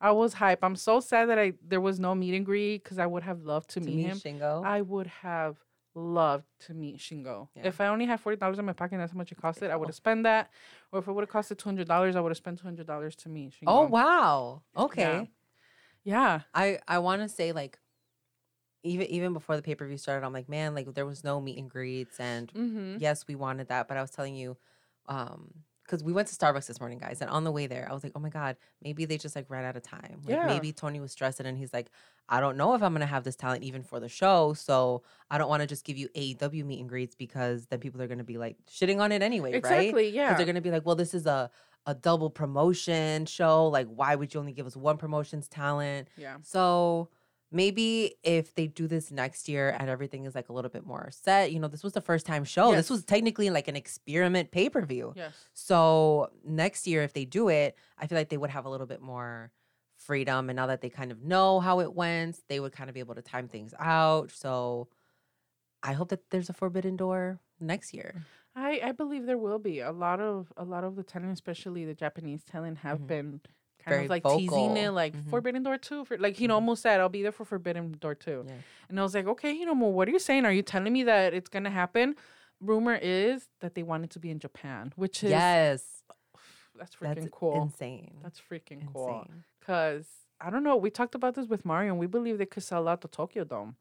B: I was hype. I'm so sad that I there was no meet and greet because I would have loved to,
A: To
B: meet
A: meet
B: him.
A: Shingo.
B: I would have loved to meet Shingo.
A: Yeah.
B: If I only had forty dollars in my pocket, that's how much it costed. I would have spent that. Or if it would have costed two hundred dollars, I would have spent two hundred dollars to meet Shingo.
A: oh wow. Okay.
B: Yeah.
A: I I want to say like even even before the pay per view started, I'm like, man, like there was no meet and greets, and
B: Mm-hmm.
A: yes, we wanted that, but I was telling you, um, because we went to Starbucks this morning, guys, and on the way there, I was like, oh my god, maybe they just like ran out of time. Like
B: Yeah.
A: maybe Tony was stressing, and he's like, I don't know if I'm gonna have this talent even for the show, so I don't want to just give you AEW meet and greets because then people are gonna be like shitting on it anyway, right?
B: Exactly. Yeah.
A: they're gonna be like, well, this is a a double promotion show. Like, why would you only give us one promotion's talent?
B: yeah.
A: So maybe if they do this next year and everything is like a little bit more set, you know, this was the first time show. This was technically like an experiment pay per view.
B: Yes.
A: So next year, if they do it, I feel like they would have a little bit more freedom. And now that they kind of know how it went, they would kind of be able to time things out. So I hope that there's a forbidden door next year.
B: I, I believe there will be a lot of a lot of the talent, especially the Japanese talent, have
A: Mhm.
B: been kind
A: Very
B: of like teasing
A: vocal.
B: it, like
A: Mhm.
B: Forbidden Door two. For like he
A: Mhm.
B: almost said, "I'll be there for Forbidden Door 2.
A: Yeah.
B: and I was like, "Okay, you know, what are you saying? Are you telling me that it's gonna happen?" Rumor is that they wanted to be in Japan, which is
A: Yes.
B: that's freaking
A: That's
B: cool.
A: insane.
B: That's freaking cool. Cause I don't know. We talked about this with Mario, and we believe they could sell out the Tokyo Dome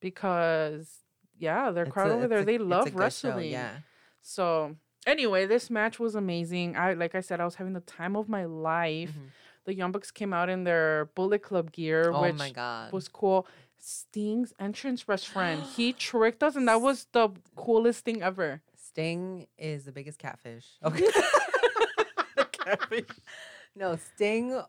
B: because yeah, their crowd over there
A: a-
B: they love
A: good show,
B: wrestling.
A: Yeah.
B: So anyway, this match was amazing. I like I said, I was having the time of my life.
A: Mhm.
B: The Young Bucks came out in their Bullet Club gear,
A: Oh
B: which
A: my god.
B: was cool. Sting's entrance best friend. He tricked us, and that was the coolest thing ever.
A: Sting is the biggest catfish. Okay. catfish. no, Sting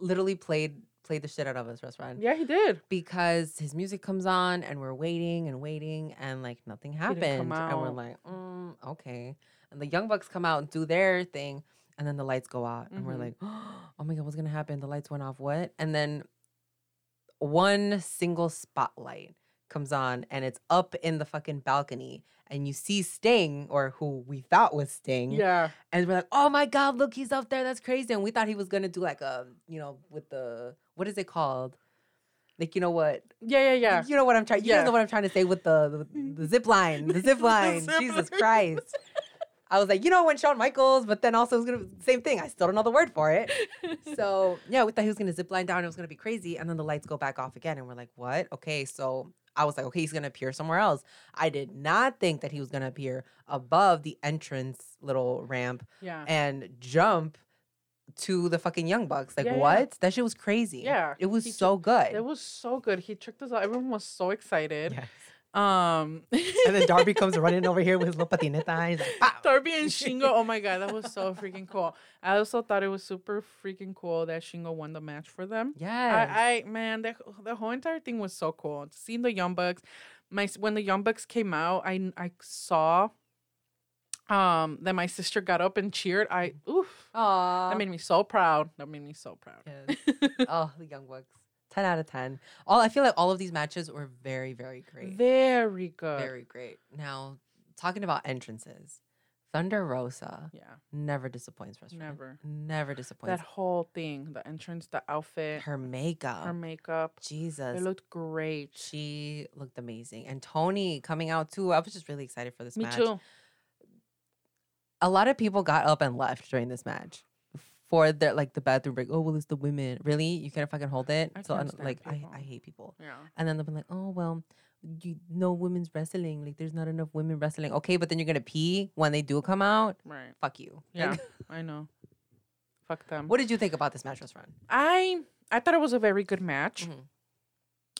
A: literally played played the shit out of us, restaurant.
B: Yeah, he did.
A: Because his music comes on and we're waiting and waiting and like nothing happened. And we're like, mm, okay. And the Young Bucks come out and do their thing and then the lights go out. And we're
B: Mhm.
A: like, oh my God, what's gonna happen? The lights went off. What? And then one single spotlight comes on and it's up in the fucking balcony and you see Sting or who we thought was Sting
B: Yeah.
A: and we're like oh my god look he's up there that's crazy and we thought he was gonna do like a you know with the what is it called like you know what
B: Yeah, yeah, yeah.
A: you know what I'm trying you
B: Yeah.
A: know what I'm trying to say with the the, the zip line the zip line
B: zip
A: Jesus
B: line.
A: Christ I was like you know when Shawn Michaels but then also it was gonna same thing I still don't know the word for it so yeah we thought he was gonna zip line down it was gonna be crazy and then the lights go back off again and we're like what okay so I was like, okay, he's gonna appear somewhere else. I did not think that he was gonna appear above the entrance little ramp
B: Yeah.
A: and jump to the fucking Young Bucks. Like
B: Yeah, yeah.
A: what? That shit was crazy.
B: Yeah,
A: It was
B: he
A: so good.
B: It was so good. He tricked us out. Everyone was so excited.
A: Yes.
B: Um
A: And then Darby comes running over here with his little patineta. And he's like, "Pow!"
B: Darby and Shingo. Oh my god, that was so freaking cool. I also thought it was super freaking cool that Shingo won the match for them.
A: Yes.
B: I, I man, the the whole entire thing was so cool. Seeing the Young Bucks, my when the Young Bucks came out, I I saw um that my sister got up and cheered. I oof,
A: Aw.
B: that made me so proud. That made me so proud.
A: Yes. oh, the Young Bucks. 10 out of 10. All I feel like all of these matches were very, very great.
B: Very good.
A: Very great. Now, talking about entrances, Thunder Rosa
B: yeah.
A: never disappoints us. friend.
B: Never.
A: Never disappoints.
B: That whole thing, the entrance, the outfit,
A: her makeup.
B: her makeup,
A: Jesus.
B: it looked great.
A: she looked amazing. And Toni coming out too. I was just really excited for this
B: Me
A: match.
B: Me too.
A: A lot of people got up and left during this match. For their like the bathroom break. Oh well, it's the women. Really? You can't fucking hold it?
B: I
A: so I'm like I. I hate people.
B: Yeah.
A: And then they'll be like, oh, well, you no women's wrestling. Like, there's not enough women wrestling. Okay, but then you're going to pee when they do come out?
B: Right.
A: Fuck you.
B: Yeah.
A: Like,
B: I know. Fuck them.
A: what did you think about this match, Run?
B: I I thought it was a very good match.
A: Mhm.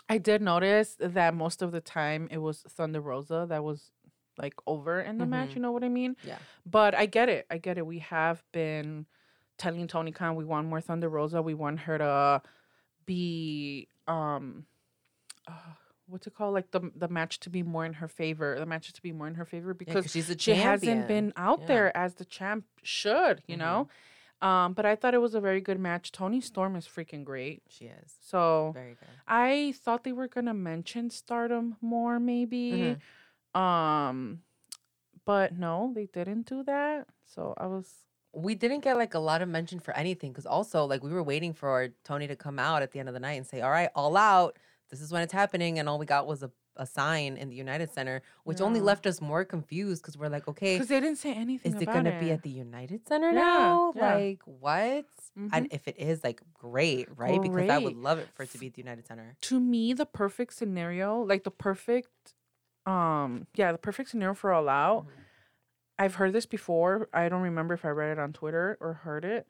B: I did notice that most of the time it was Thunder Rosa that was like over in the match.
A: Mhm.
B: You know what I mean?
A: Yeah.
B: But I get it. I get it. We have been telling Tony Khan we want more Thunder Rosa. We want her to be um, uh, what's it called? Like the the match to be more in her favor. The matches to be more in her favor
A: Because
B: because
A: she's a
B: she hasn't been out
A: Yeah.
B: there as the champ should. You
A: Mhm.
B: know. Um, but I thought it was a very good match. Toni Storm is freaking great.
A: She is.
B: So
A: Very good.
B: I thought they were gonna mention Stardom more, maybe. Um, but no, they didn't do that. So I was
A: We didn't get like a lot of mention for anything because also, like, we were waiting for Tony to come out at the end of the night and say, all right, all out. This is when it's happening. And all we got was a, a sign in the United Center, which only left us more confused because we're like, okay,
B: because they didn't say anything.
A: is it going to be at the United Center
B: Yeah,
A: now?
B: yeah.
A: Like what? And if it is, like great, right? Because I would love it for it to be at the United Center.
B: to me the perfect scenario, like the perfect, um, yeah, the perfect scenario for All Out.
A: Mhm.
B: I've heard this before. I don't remember if I read it on Twitter or heard it,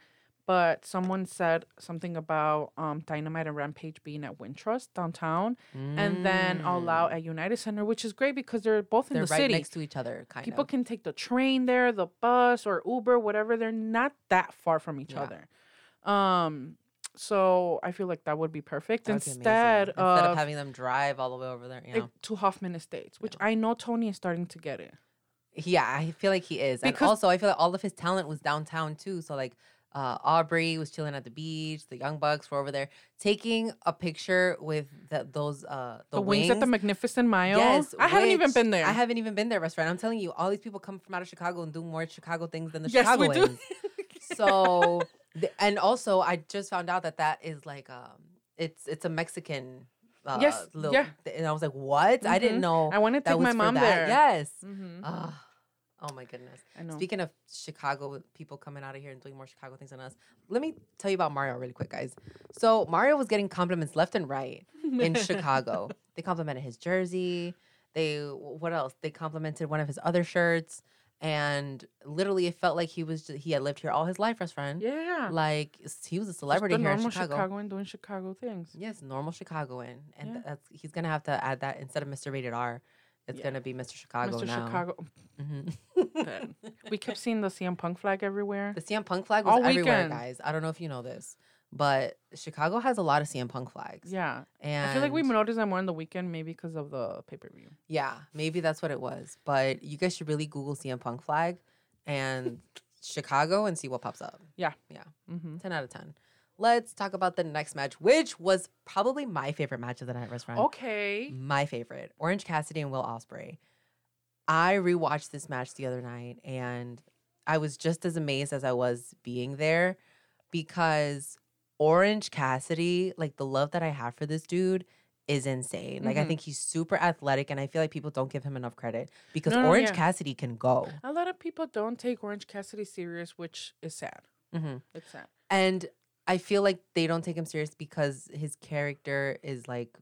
B: but someone said something about um Dynamite and Rampage being at Wintrust downtown, and then All Out
A: Mm.
B: at United Center, which is great because they're both in
A: They're
B: the
A: right
B: city.
A: next to each other, kind of
B: People
A: of.
B: can take the train there, the bus or Uber, whatever. They're not that far from each
A: Yeah.
B: other. Um, so I feel like that would be perfect
A: would be amazing.
B: instead,
A: instead
B: of,
A: of having them drive all the way over there. You know?
B: to Hoffman Estates, which I know Tony is starting to get it.
A: Yeah, I feel like he is. And also, I feel like all of his talent was downtown too. So like, uh, Aubrey was chilling at the beach. The Young Bucks were over there taking a picture with the, those uh the,
B: The, wings. at the Magnificent Mile.
A: Yes,
B: I haven't even been there.
A: I haven't even been there, restaurant. I'm telling you, all these people come from out of Chicago and do more Chicago things than the
B: Yes, we do.
A: Chicagoans. so, and also, I just found out that that is like um, it's it's a Mexican. Uh,
B: Yes,
A: little,
B: yeah.
A: and I was like, "What? I didn't
B: Mhm.
A: know."
B: I want to take my mom there.
A: Yes.
B: Mhm.
A: Ah, oh my goodness.
B: I know.
A: Speaking of Chicago, people coming out of here and doing more Chicago things than us, let me tell you about Mario really quick, guys. So Mario was getting compliments left and right in Chicago. They complimented his jersey. They what else? They complimented one of his other shirts, and literally it felt like he was just, he had lived here all his life, best friend.
B: yeah.
A: Like he was a celebrity here in
B: normal
A: Chicago.
B: Chicagoan doing Chicago things.
A: Yes, normal Chicagoan, and
B: Yeah.
A: that's he's gonna have to add that instead of Mr. Rated R. It's
B: Yeah.
A: gonna be Mr. Chicago
B: Mr.
A: now.
B: Chicago.
A: Mhm.
B: We kept seeing the CM Punk flag everywhere.
A: The CM Punk flag was
B: All
A: everywhere,
B: weekend.
A: guys. I don't know if you know this, but Chicago has a lot of CM Punk flags.
B: Yeah.
A: and
B: I feel like we noticed that more on the weekend, maybe because of the pay per view.
A: yeah, maybe that's what it was. But you guys should really Google CM Punk flag and Chicago and see what pops up. Yeah. Yeah.
B: Mm-hmm.
A: Ten out of ten. Let's talk about the next match, which was probably my favorite match of the night, restaurant.
B: Okay.
A: My favorite, Orange Cassidy and Will Ospreay. I rewatched this match the other night, and I was just as amazed as I was being there because Orange Cassidy, like the love that I have for this dude is insane. Like I
B: Mhm.
A: think he's super athletic and I feel like people don't give him enough credit because
B: No, no,
A: Orange
B: yeah.
A: Cassidy can go.
B: A lot of people don't take Orange Cassidy serious, which is sad.
A: hmm
B: It's sad.
A: And I feel like they don't take him serious because his character is like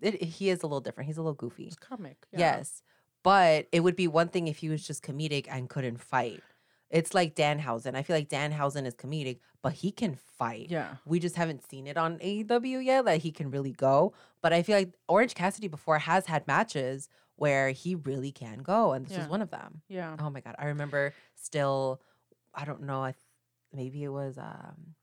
A: it, he is a little different. He's a little goofy.
B: It's comic. yeah.
A: Yes. But it would be one thing if he was just comedic and couldn't fight. It's like Danhausen. I feel like Danhausen is comedic, but he can fight.
B: Yeah.
A: We just haven't seen it on AEW yet that he can really go. But I feel like Orange Cassidy before has had matches where he really can go, and this
B: Yeah.
A: was one of them.
B: Yeah.
A: Oh my god, I remember still. I don't know. I th- maybe it was um,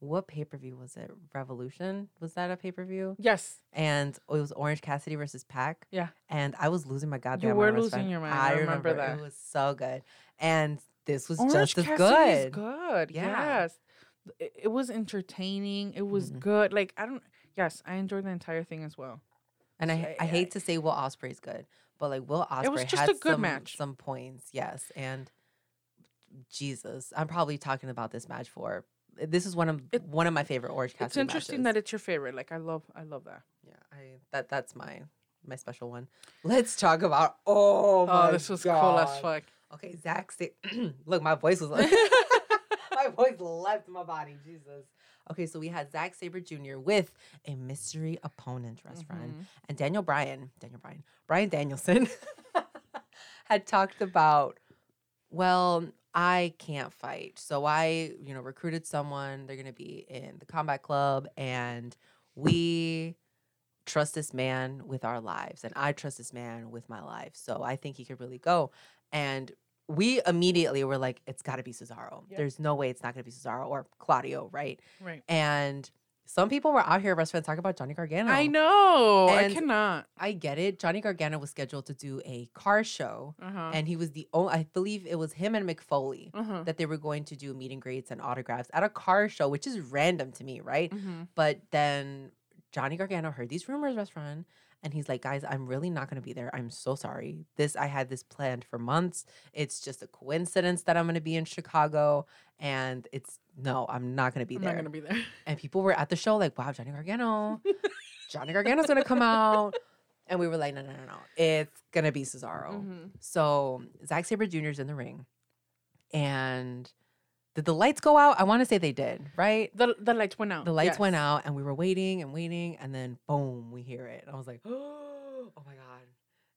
A: what pay per view was it? Revolution was that a pay per view?
B: Yes.
A: And it was Orange Cassidy versus Pac.
B: Yeah.
A: And I was losing my goddamn.
B: were
A: I was
B: losing
A: fine.
B: your mind. I remember that.
A: It was so good, and this was
B: Orange
A: just as good.
B: good.
A: Yeah.
B: Yes. It, it was entertaining. It was
A: Mhm.
B: good. Like I don't. Yes, I enjoyed the entire thing as well.
A: And I,
B: So,
A: I
B: I-
A: hate to say Will Ospreay's good, but like Will Ospreay
B: was just
A: had
B: a good
A: some,
B: match.
A: some points, yes. And Jesus, I'm probably talking about this match for. This is one of
B: It-
A: one of my favorite Orange Cassidy
B: it's interesting
A: matches.
B: that it's your favorite. Like I love. I love that.
A: yeah, I that that's my my special one. Let's talk about. Oh, my
B: Oh, this was cool as
A: God.
B: fuck.
A: Okay, Zack. Look, my voice was like my voice left my body. Jesus. Okay, so we had Zack Sabre Jr. with a mystery opponent, restaurant,
B: Mhm.
A: and Daniel Bryan, Daniel Bryan, Brian Danielson had talked about, well, I can't fight, so I, you know, recruited someone. They're gonna be in the combat club, and we trust this man with our lives, and I trust this man with my life. So I think he could really go. And we immediately were like, it's got to be Cesaro.
B: Yep.
A: There's no way it's not going to be Cesaro or Claudio, right?
B: Right.
A: And some people were out here, at restaurants, talking about Johnny Gargano.
B: I know. I cannot.
A: I get it. Johnny Gargano was scheduled to do a car show,
B: Uh huh.
A: and he was the only. I believe it was him and Mick Foley
B: Uh huh.
A: that they were going to do meet and greets and autographs at a car show, which is random to me, right?
B: Mm-hmm.
A: But then Johnny Gargano heard these rumors, restaurant, and he's like, "Guys, I'm really not going to be there. I'm so sorry. This I had this planned for months. It's just a coincidence that I'm going to be in Chicago, and it's no, I'm not going to be
B: I'm
A: there."
B: not gonna be there.
A: And people were at the show like, "Wow, Johnny Gargano, Johnny Gargano's going to come out," and we were like, "No, no, no, no. It's going to be Cesaro."
B: Mhm.
A: So Zack Sabre Jr. is in the ring, and did the lights go out? I want to say they did, right?
B: The the lights went out.
A: The lights went out, and we were waiting and waiting, and then boom, we hear it. And I was like, oh my god,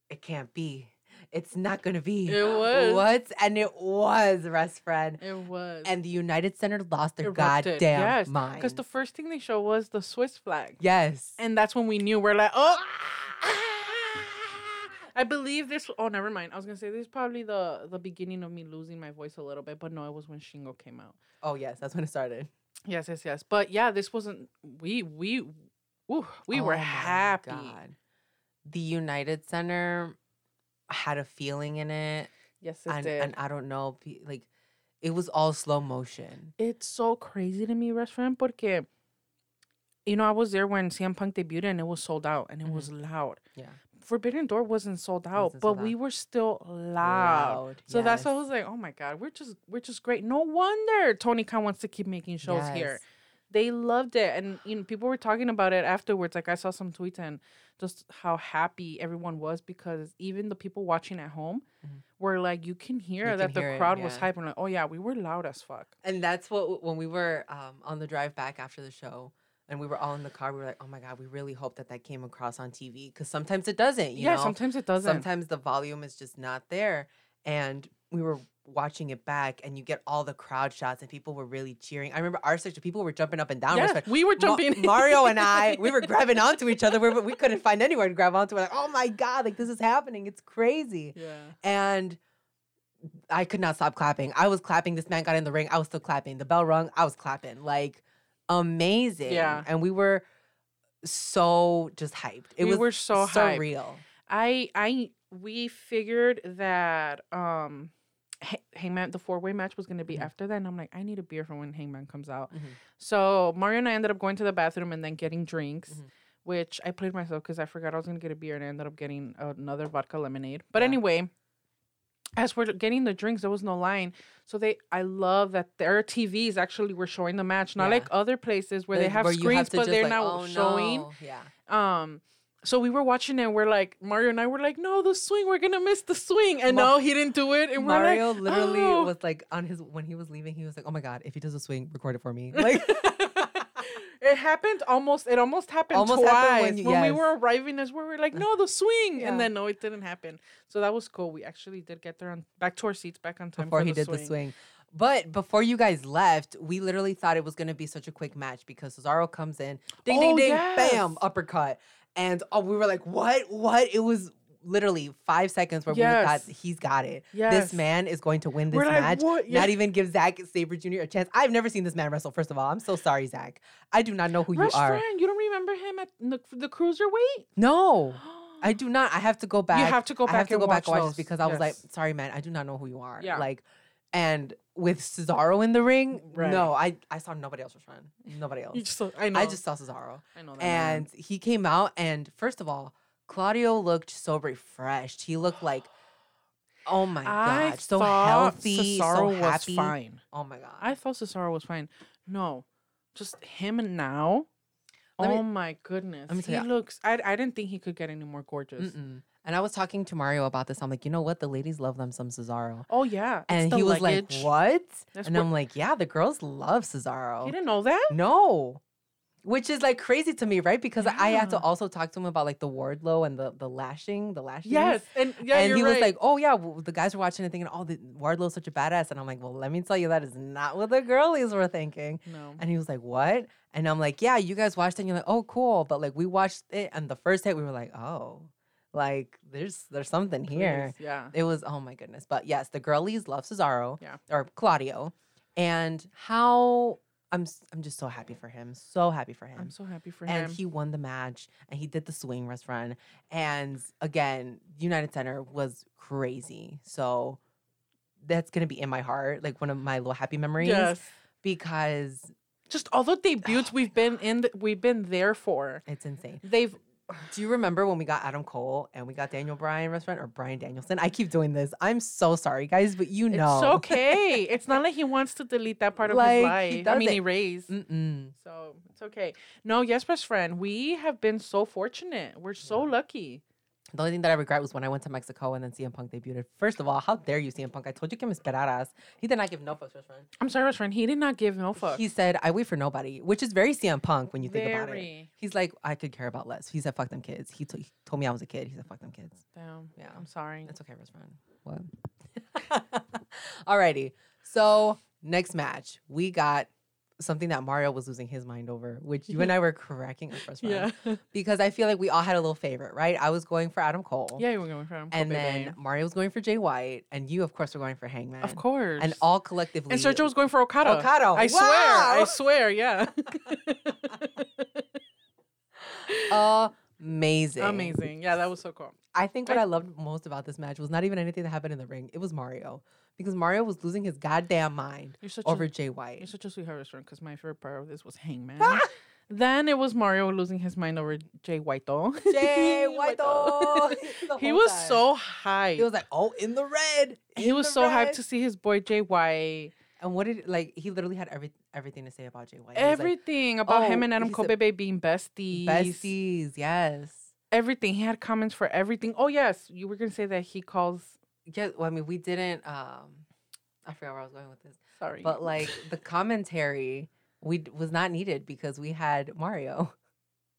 A: it can't be. It's not gonna be.
B: It was.
A: What? And it was, rest friend.
B: It was.
A: And the United Center lost their
B: Erupted.
A: goddamn
B: yes.
A: mind.
B: Because the first thing they showed was the Swiss flag.
A: yes.
B: And that's when we knew we're like, oh. Ah! I believe this. Oh, never mind. I was gonna say this is probably the the beginning of me losing my voice a little bit, but no, it was when Shingo came out.
A: oh yes, that's when it started.
B: Yes, yes, yes. But yeah, this wasn't. We we, ooh, we
A: Oh
B: were happy.
A: God. The United Center had a feeling in it,
B: Yes, it
A: and,
B: did.
A: and I don't know, like it was all slow motion.
B: it's so crazy to me, restaurant, porque you know I was there when CM Punk debuted and it was sold out and it was mm-hmm. loud.
A: Yeah.
B: Forbidden Door wasn't sold out,
A: Wasn't
B: but
A: sold
B: we
A: out.
B: were still loud.
A: Loud,
B: So that's why I was like, oh my god, we're just we're just great. No wonder Tony Khan wants to keep making shows here. They loved it, and you know people were talking about it afterwards. Like I saw some tweets and just how happy everyone was because even the people watching at home
A: Mhm.
B: were like, you can hear
A: You
B: that
A: can
B: the
A: hear it,
B: crowd was hyping. Like, oh yeah, we were loud as fuck.
A: And that's what when we were um, on the drive back after the show, and we were all in the car. We were like, "Oh my god, we really hope that that came across on TV because sometimes it doesn't." You
B: yeah,
A: know?
B: sometimes it doesn't.
A: sometimes the volume is just not there. And we were watching it back, and you get all the crowd shots, and people were really cheering. I remember our section, people were jumping up and down.
B: Yeah, we were
A: Ma-
B: jumping.
A: Mario and I, we were grabbing onto each other. We, were- we couldn't find anywhere to grab onto. We're like, "Oh my god, like this is happening! It's crazy!"
B: yeah.
A: and I could not stop clapping. I was clapping. This man got in the ring. I was still clapping. The bell rung. I was clapping. Like amazing.
B: Yeah.
A: And we were so just hyped. It
B: We
A: was
B: were so hyped.
A: surreal.
B: I I we figured that um Hangman the four way match was gonna be
A: Mhm.
B: after that, and I'm like, I need a beer for when Hangman comes out.
A: Mhm.
B: So Mario and I ended up going to the bathroom and then getting drinks,
A: Mhm.
B: which I played myself because I forgot I was gonna get a beer and I ended up getting another vodka lemonade. But
A: Yeah.
B: anyway. As we're getting the drinks, there was no line. So they, I love that their TVs actually were showing the match, not
A: Yeah.
B: like other places where they
A: Like,
B: have
A: where
B: screens,
A: to
B: but they're
A: like,
B: not
A: "Oh,
B: showing.
A: no." Yeah.
B: Um, so we were watching it. and We're like Mario and I were like, no, the swing. We're gonna miss the swing, and
A: Ma-
B: no, he didn't do it. And we're
A: Mario
B: like,
A: literally
B: "Oh."
A: was like on his when he was leaving, he was like, "Oh my god, if he does a swing, record it for me." Like
B: It happened almost. It almost happened
A: Almost
B: twice
A: happened when
B: when,
A: you-
B: we were arriving. As we were like, no, the swing,
A: Yeah.
B: and then no, it didn't happen. So that was cool. We actually did get there on back to our seats, back on time
A: before
B: for
A: he
B: the
A: did the swing. But before you guys left, we literally thought it was gonna be such a quick match because Cesaro comes in, ding ding
B: Oh,
A: ding,
B: yes.
A: bam, uppercut, and oh, we were like, what, what? It was literally five seconds where we thought he's got it.
B: Yes.
A: This man is going to win this
B: We're
A: match.
B: what? Yeah.
A: Not even give Zack Sabre Jr. a chance. I've never seen this man wrestle. First of all, I'm so sorry, Zack. I do not know who
B: Rush
A: you are.
B: Friend, you don't remember him at the, the cruiserweight?
A: No. I do not. I have to go back.
B: You have to go back.
A: I have to go back
B: watch
A: and watch
B: those.
A: this because I was like, sorry, man, I do not know who you are.
B: Yeah.
A: Like, and with Cesaro in the ring,
B: Right.
A: no, I I saw nobody else was friend. Nobody else.
B: You just, saw- I know.
A: I just saw Cesaro,
B: I know that. man.
A: and he came out, and first of all, Claudio looked so refreshed. He looked like, oh my
B: I
A: god, so
B: thought
A: healthy,
B: Cesaro
A: so
B: was
A: happy.
B: fine.
A: Oh my god.
B: I thought Cesaro was fine. No, just him and now.
A: Let me-
B: oh my goodness, he
A: ya-
B: looks. I I didn't think he could get any more gorgeous.
A: Mm-mm. And I was talking to Mario about this. I'm like, you know what? The ladies love them some Cesaro.
B: Oh yeah,
A: And he was
B: luggage.
A: like, what?
B: That's
A: and
B: what-
A: I'm like, yeah, the girls love Cesaro.
B: You didn't know that.
A: No. Which is like crazy to me, right? Because I had to also talk to him about like the Wardlow and the the lashing, the lashing.
B: Yes, and yeah,
A: and
B: you're
A: he was
B: right.
A: like, "Oh yeah, well, the guys were watching and thinking, oh, the Wardlow's such a badass." And I'm like, "Well, let me tell you, that is not what the girlies were thinking."
B: no.
A: And he was like, "What?" And I'm like, "Yeah, you guys watched it." And you're like, "Oh, cool." But like, we watched it, and the first hit, we were like, "Oh, like there's there's something here."
B: Please, Yeah.
A: It was oh my goodness. But yes, the girlies love Cesaro.
B: Yeah.
A: Or Claudio. And how I'm I'm just so happy for him. So happy for him.
B: I'm so happy for him.
A: and he won the match and he did the swing rest run. And again, United Center was crazy. So that's gonna be in my heart, like one of my little happy memories.
B: yes.
A: Because
B: Just all the debuts oh we've been in, th- we've been there for.
A: it's insane.
B: They've
A: Do you remember when we got Adam Cole and we got Daniel Bryan restaurant or Brian Danielson? I keep doing this. I'm so sorry, guys, but you know.
B: It's okay. it's not like he wants to delete that part of
A: Like,
B: his
A: he
B: life. I mean, erase.
A: Mm-mm.
B: So it's okay. No, yes, best friend. We have been so fortunate. We're so lucky.
A: The only thing that I regret was when I went to Mexico and then CM Punk debuted. First of all, how dare you, CM Punk? I told you que me esperaras. He did not give no fucks, best friend.
B: I'm sorry, best friend. He did not give no fucks.
A: He said, I wait for nobody, which is very CM Punk when you think about it.
B: Very.
A: He's like, I could care about less. He said, fuck them kids. He, t- he told me I was a kid. He said, fuck them kids.
B: Damn.
A: Yeah.
B: I'm sorry.
A: It's okay, best friend. What? Alrighty. So, next match, we got something that Mario was losing his mind over, which you and I were cracking up, friend.
B: Yeah.
A: Because I feel like we all had a little favorite, right? I was going for Adam Cole.
B: yeah, you were going for him.
A: And then Mario was going for Jay White, and you, of course, were going for Hangman.
B: of course.
A: And all collectively.
B: And Sergio was going for Okada.
A: Okada.
B: I swear. I swear. Yeah.
A: amazing.
B: Amazing. Yeah, that was so cool.
A: I think what
B: I-
A: I loved most about this match was not even anything that happened in the ring. It was Mario. Because Mario was losing his goddamn mind
B: You're such
A: over
B: a,
A: Jay White.
B: you're such a sweetheart restaurant because my favorite part of this was Hangman. Ah! then it was Mario losing his mind over Jay White though.
A: Jay White. The
B: oh.
A: he
B: was
A: time.
B: so hyped.
A: He was like, oh, in the red.
B: he was so hyped to see his boy Jay White.
A: And what did like he literally had every everything to say about Jay White. Was like,
B: Everything about oh, him
A: "Oh,"
B: and Adam
A: said,
B: being besties.
A: besties, yes.
B: Everything. He had comments for everything. Oh yes, you were gonna say that he calls.
A: Yeah, well, I mean, we didn't. um I forgot where I was going with this,
B: Sorry,
A: but like the commentary, we was not needed because we had Mario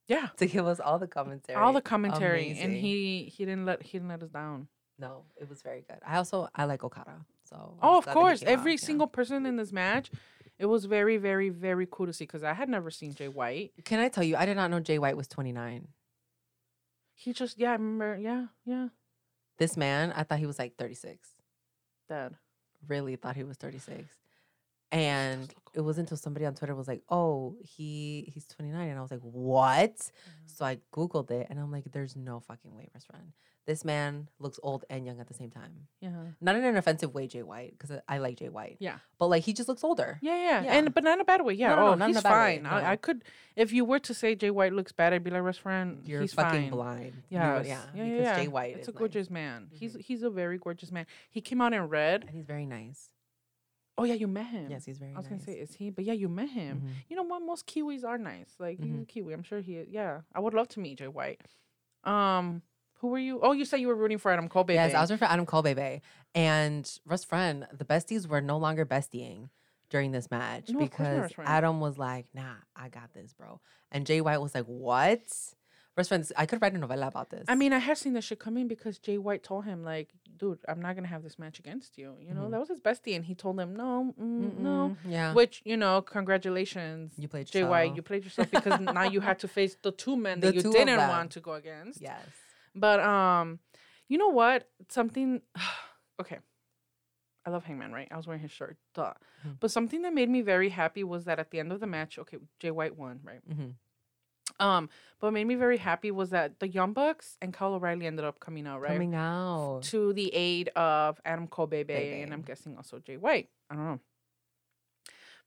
B: yeah,
A: to give us all the commentary.
B: all the commentary, and he he didn't let he didn't let us down.
A: no, it was very good. I also I like Okada, so
B: Oh, of
A: glad that he
B: course,
A: came out,
B: every
A: yeah.
B: single person in this match. It was very, very, very cool to see because I had never seen Jay White.
A: Can I tell you? I did not know Jay White was 29.
B: He just, yeah, I remember, yeah, yeah,
A: This man, I thought he was like 36.
B: dad.
A: Really thought he was 36. And it wasn't until somebody on Twitter was like, "Oh, he he's 29," and I was like, "What?" So I googled it, and I'm like, "There's no fucking way, friend. This man looks old and young at the same time.
B: Yeah,
A: Not in an offensive way, Jay White, because I like Jay White.
B: yeah,
A: But like, he just looks older.
B: yeah, yeah,
A: Yeah.
B: and but not in a bad way. Yeah,
A: No, no, no,
B: oh,
A: in
B: he's fine.
A: no.
B: I, I could, if you were to say Jay White looks bad, I'd be like, best friend,
A: You're
B: he's
A: fucking
B: fine.
A: blind.
B: Yeah,
A: yeah,
B: yeah,
A: because
B: yeah.
A: Jay White
B: It's
A: is
B: a
A: nice.
B: gorgeous man. He's
A: Mhm.
B: he's a very gorgeous man. He came out in red.
A: and he's very nice.
B: Oh yeah, you met him.
A: Yes, he's very nice.
B: I was
A: nice.
B: gonna say, is he? But yeah, you met him.
A: Mhm.
B: You know what? Most Kiwis are nice. Like he's
A: Mhm.
B: a Kiwi. I'm sure he. is. Yeah, I would love to meet Jay White. Um, who were you? Oh, you said you were rooting for Adam Cole. Baby.
A: Yes, I was rooting for Adam Cole, baby. And Russ Friend, the besties were no longer bestieing during this match
B: No, of course not,
A: because Adam was like, "Nah, I got this, bro," and Jay White was like, "What?" Rest friends, I could write a novella about this.
B: I mean, I had seen this shit coming because Jay White told him, like, dude, I'm not gonna have this match against you. You know,
A: Mhm.
B: that was his bestie, and he told him, no, mm, no.
A: Yeah,
B: Which, you know, congratulations,
A: you played
B: Jay White, you played yourself because now you had to face the two men that
A: The
B: you didn't want to go against.
A: yes,
B: But um, you know what? Something. okay, I love Hangman, right? I was wearing his shirt, duh.
A: Mhm.
B: But something that made me very happy was that at the end of the match, okay, Jay White won, right?
A: hmm
B: Um, but what made me very happy was that the Young Bucks and Kyle O'Reilly ended up coming out, right?
A: coming out.
B: to the aid of Adam Cole Bebe, and I'm guessing also Jay White. I don't know.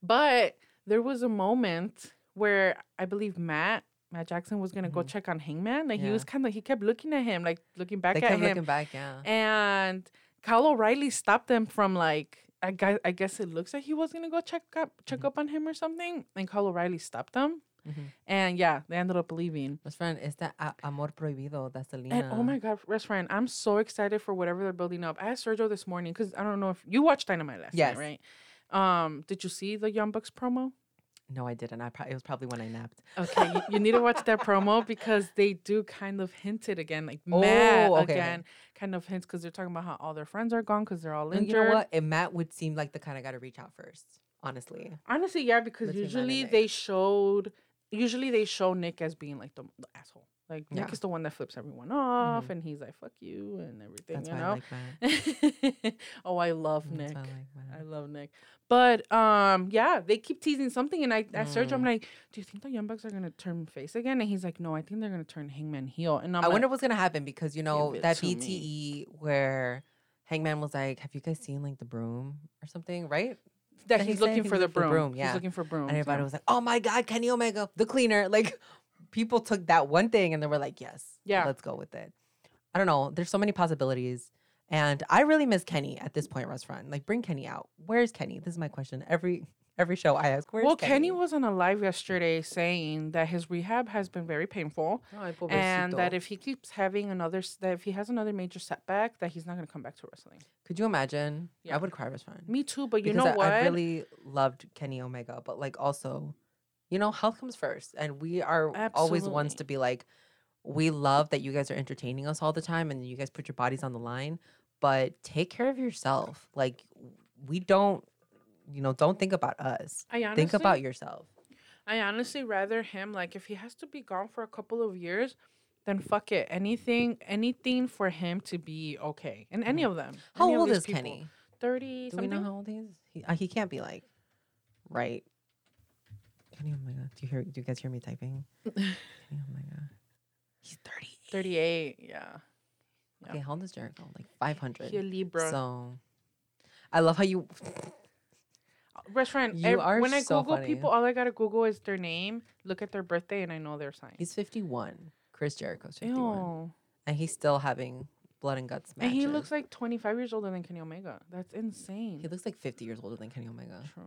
B: But there was a moment where I believe Matt Matt Jackson was gonna go
A: Mhm.
B: check on Hangman. Like he was kind of he kept looking at him, like looking back
A: They
B: at
A: kept
B: him,
A: looking back, yeah.
B: and Kyle O'Reilly stopped them from like I guess I guess it looks like he was gonna go check up check
A: Mhm.
B: up on him or something, and Kyle O'Reilly stopped them,
A: Mhm.
B: and yeah, they ended up leaving.
A: Best friend, it's that amor prohibido. That's Selena.
B: And oh my god, rest friend, I'm so excited for whatever they're building up. I asked Sergio this morning because I don't know if you watched Dynamite last
A: Yes.
B: night, right? Um, did you see the Young Bucks promo?
A: No, I didn't. I pro- it was probably when I napped.
B: Okay, you, you need to watch that promo because they do kind of hint it again, like Matt
A: Oh, okay.
B: again, kind of hints because they're talking about how all their friends are gone because they're all injured.
A: you know what? And Matt would seem like the kind of guy to reach out first. Honestly,
B: Honestly, yeah, because
A: Between
B: usually they showed, usually they show Nick as being like the, the asshole. Like Nick
A: Yeah. Mm-hmm.
B: is the one that flips everyone off, and he's like "fuck you" and everything.
A: that's
B: you know.
A: I like
B: oh, I love
A: That's
B: Nick.
A: I like
B: I love Nick. But um, yeah, they keep teasing something, and I asked Sergio, I'm
A: Mm.
B: like, "Do you think the Young Bucks are gonna turn face again?" And he's like, "No, I think they're gonna turn Hangman heel." And I'm
A: I
B: like,
A: wonder what's gonna happen because you know that
B: to me.
A: BTE where Hangman was like, "Have you guys seen like the broom or something?" Right?
B: that he's
A: he said
B: looking
A: he's
B: for the broom.
A: broom, yeah.
B: He's looking for broom.
A: And everybody was like, "Oh my God, Kenny Omega, the cleaner!" Like people took that one thing and they were like, "Yes,
B: Yeah.
A: let's go with it." I don't know. There's so many possibilities, and I really miss Kenny at this point. Restaurant, like, bring Kenny out. Where's Kenny? This is my question. Every every show I ask, "Where's
B: well,
A: Kenny?"
B: Kenny was on a live yesterday saying that his rehab has been very painful, and that if he keeps having another, that if he has another major setback, that he's not gonna come back to wrestling.
A: could you imagine?
B: Yeah.
A: I would cry. Restaurant.
B: Me too, but you
A: because
B: know
A: I,
B: what?
A: I really loved Kenny Omega, but like also, you know, health comes first, and we are always ones to be like, we love that you guys are entertaining us all the time, and you guys put your bodies on the line, but take care of yourself. Like we don't, you know, don't think about us.
B: I honestly,
A: think about yourself.
B: I honestly rather him like if he has to be gone for a couple of years, then fuck it. Anything, anything for him to be okay, and any of them.
A: Mm-hmm. How
B: of
A: old is
B: people.
A: Kenny?
B: Thirty
A: Do we know how old he is? He, uh, he can't be like, right. Kenny oh Omega. Do you hear? Do you guys hear me typing? Kenny oh Omega. He's thirty.
B: Thirty-eight. Yeah. Yeah.
A: Okay, how old is Jericho? Oh, like five hundred.
B: He a Libra.
A: So, I love how you.
B: Restaurant.
A: You are
B: when I
A: so
B: Google
A: funny.
B: people, all I gotta Google is their name, look at their birthday, and I know their sign.
A: He's fifty-one. Chris Jericho's fifty-one,
B: Ew.
A: and he's still having blood and guts
B: And he looks like 25 years older than Kenny Omega. That's insane.
A: he looks like fifty years older than Kenny Omega.
B: True.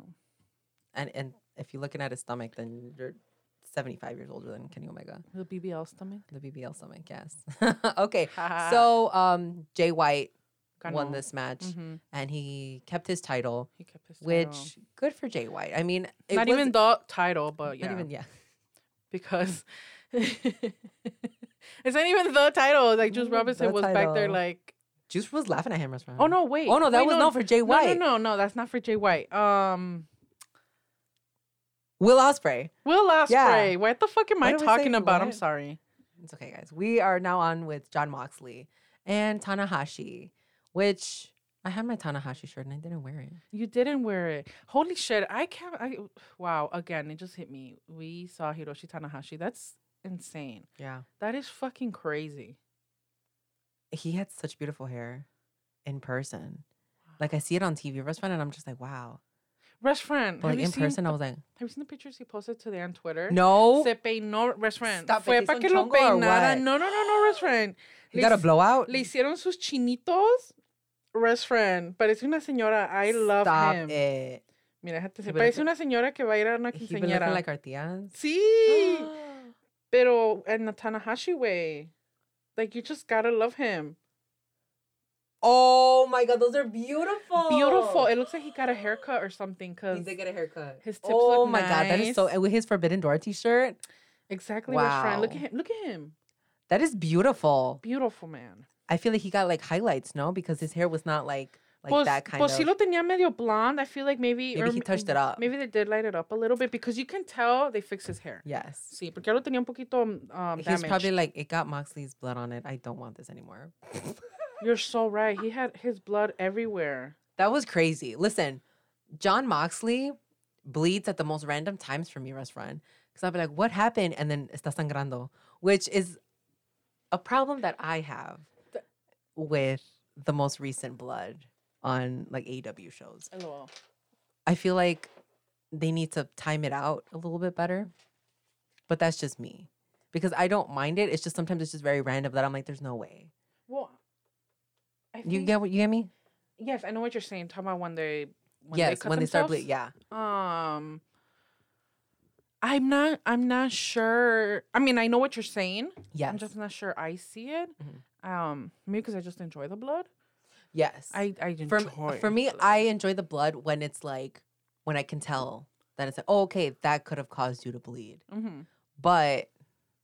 A: And and if you're looking at his stomach, then you're seventy-five years older than Kenny Omega.
B: The BBL stomach.
A: The BBL stomach, yes. okay,
B: So
A: um, Jay White won this match,
B: hmm
A: and he kept his title,
B: He kept his title.
A: which good for Jay White. I mean,
B: not
A: was-
B: even the title, but yeah,
A: not even yeah.
B: because it's not even the title. Like Juice Robinson
A: the
B: was back there, like,
A: Juice was laughing at him, restaurant.
B: oh no, wait.
A: Oh no, that
B: wait,
A: was not for Jay
B: no,
A: White.
B: No, no, no, that's not for Jay White. Um,
A: Will Ospreay.
B: Will Ospreay.
A: Yeah.
B: What the fuck am
A: What
B: I talking about? I'm sorry.
A: It's okay, guys. We are now on with Jon Moxley and Tanahashi, which I had my Tanahashi shirt and I didn't wear it.
B: You didn't wear it. Holy shit! I can't. I wow. Again, it just hit me. We saw Hiroshi Tanahashi. That's insane.
A: Yeah.
B: That is fucking crazy.
A: He had such beautiful hair in person. Like I see it on TV, restaurant, and I'm just like, wow.
B: Restaurant.
A: But
B: have
A: like
B: you
A: in
B: seen,
A: person, I was like,
B: Have you seen the pictures he posted today on Twitter?
A: no.
B: Se peinó restaurant.
A: Stop
B: Fue para que lo peinara. No, no, no, no, restaurant.
A: You got a blowout?
B: Le hicieron sus chinitos. Restaurant. Parece una señora. I love
A: Stop
B: him.
A: it.
B: Mira, déjate
A: been
B: parece una señora que va a ir a una
A: He been looking
B: quinceañera.
A: like our tias.
B: sí. Pero in the Tanahashi way. Like, you just gotta love him.
A: Oh my god, those are beautiful.
B: Beautiful. It looks like he got a haircut or something. Cause He
A: did get a haircut.
B: his tips
A: oh my god, that is so. And with his Forbidden Door t-shirt,
B: exactly. Wow. Friend. Look at him. Look at him.
A: that is beautiful.
B: Beautiful man.
A: I feel like he got like highlights, no, because his hair was not like like
B: pues,
A: that kind
B: pues
A: of.
B: si lo tenía medio blonde. I feel like maybe
A: Maybe he touched it up.
B: Maybe they did light it up a little bit because you can tell they fixed his hair.
A: yes.
B: Sí, porque lo tenía un poquito um,
A: He's
B: damaged.
A: probably like, it got Moxley's blood on it. I don't want this anymore.
B: You're so right. He had his blood everywhere.
A: That was crazy. Listen, Jon Moxley bleeds at the most random times for me, restaurant. Because I'll be like, what happened? And then está sangrando, which is a problem that I have with the most recent blood on like AW shows.
B: LOL.
A: I feel like they need to time it out a little bit better. But that's just me. Because I don't mind it. It's just sometimes it's just very random that I'm like, there's no way.
B: I
A: You
B: think-
A: get what you get me?
B: Yes, I know what you're saying. Talking about when they when
A: yes,
B: they cut
A: when they start
B: themselves.
A: bleeding. Yeah.
B: Um, I'm not. I'm not sure. I mean, I know what you're saying.
A: Yes.
B: I'm just not sure I see it.
A: Mhm.
B: Um, maybe because I just enjoy the blood.
A: yes.
B: I I
A: for,
B: enjoy.
A: m- for me, I enjoy the blood when it's like when I can tell that it's like, oh, okay, that could have caused you to bleed.
B: hmm
A: But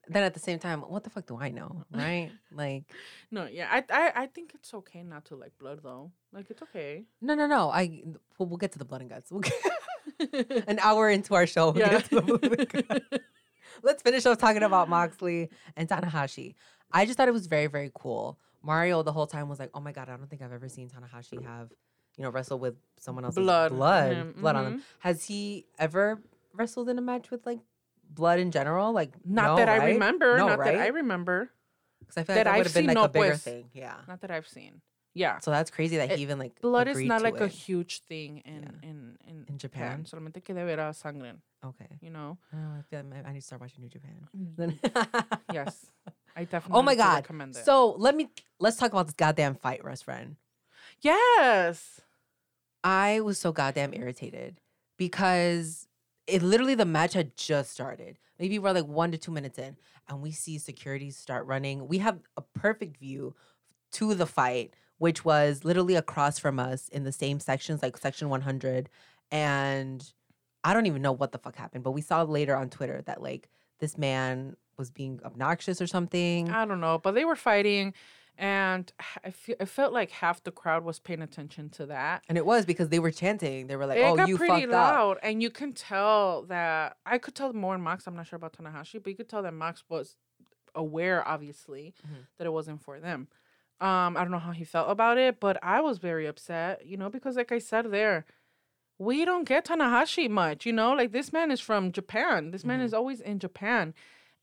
A: then at the same time, what the fuck do I know, right? like,
B: No, yeah, I, I I think it's okay not to like blood though. Like it's okay.
A: no, no, no. I well, we'll get to the blood and guts. We'll get, an hour into our show, we'll
B: yeah.
A: get to the blood and guts. Let's finish off talking about Moxley and Tanahashi. I just thought it was very, very cool. Mario the whole time was like, "Oh my god, I don't think I've ever seen Tanahashi have, you know, wrestle with someone else's
B: Blood
A: blood,
B: him,
A: blood on them." Mm-hmm. Has he ever wrestled in a match with like blood in general? Like,
B: Not
A: no,
B: that I remember.
A: No,
B: not that I remember.
A: Because I feel
B: that
A: like that
B: I've
A: would have been
B: seen,
A: like
B: no,
A: a bigger
B: pues.
A: thing. Yeah.
B: Not that I've seen. Yeah.
A: So that's crazy that
B: It-
A: he even like
B: Blood is not like a huge thing in
A: Yeah.
B: in, in
A: In Japan?
B: Solamente que de ver a sangre,
A: Okay.
B: you know.
A: Oh, I feel like I need to start watching New Japan.
B: Mm.
A: Then-
B: Yes, I definitely.
A: oh my god.
B: recommend it.
A: So let me let's talk about this goddamn fight, Russ friend.
B: yes,
A: I was so goddamn irritated because it literally the match had just started. Maybe we're like one to two minutes in, and we see security start running. We have a perfect view to the fight, which was literally across from us in the same sections, like section 100. And I don't even know what the fuck happened, but we saw later on Twitter that like this man was being obnoxious or something.
B: I don't know, but they were fighting, and I feel I felt like half the crowd was paying attention to that.
A: And it was because they were chanting. They were like,
B: it
A: "Oh,
B: got
A: you
B: pretty
A: fucked up."
B: loud, and you can tell that I could tell more in Mox. I'm not sure about Tanahashi, but you could tell that Mox was aware, obviously,
A: Mhm.
B: that it wasn't for them. Um, I don't know how he felt about it, but I was very upset, you know, because like I said there, we don't get Tanahashi much, you know, like this man is from Japan. This man
A: Mhm.
B: is always in Japan.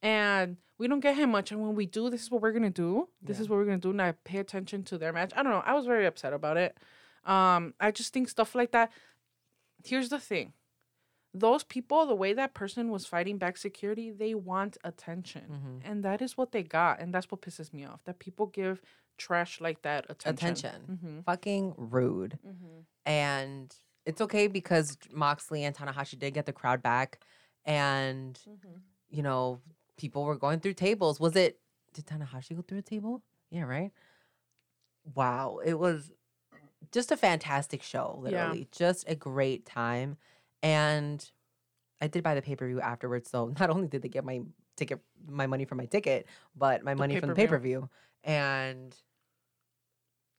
B: And we don't get him much. And when we do, this is what we're gonna do. This
A: Yeah.
B: is what we're gonna do. And I pay attention to their match. I don't know. I was very upset about it. Um, I just think stuff like that. Here's the thing. Those people, the way that person was fighting back security, they want attention.
A: Mhm.
B: And that is what they got. And that's what pisses me off. That people give trash like that attention.
A: Attention.
B: Mhm.
A: Fucking rude.
B: Mhm.
A: and it's okay because Moxley and Tanahashi did get the crowd back, and
B: Mhm.
A: you know people were going through tables. Was it? Did Tanahashi go through a table? Yeah, right. Wow, it was just a fantastic show.
B: Yeah.
A: Literally, just a great time, and I did buy the pay per view afterwards. So not only did they get my ticket, my money from my ticket, but my money from the pay per view. and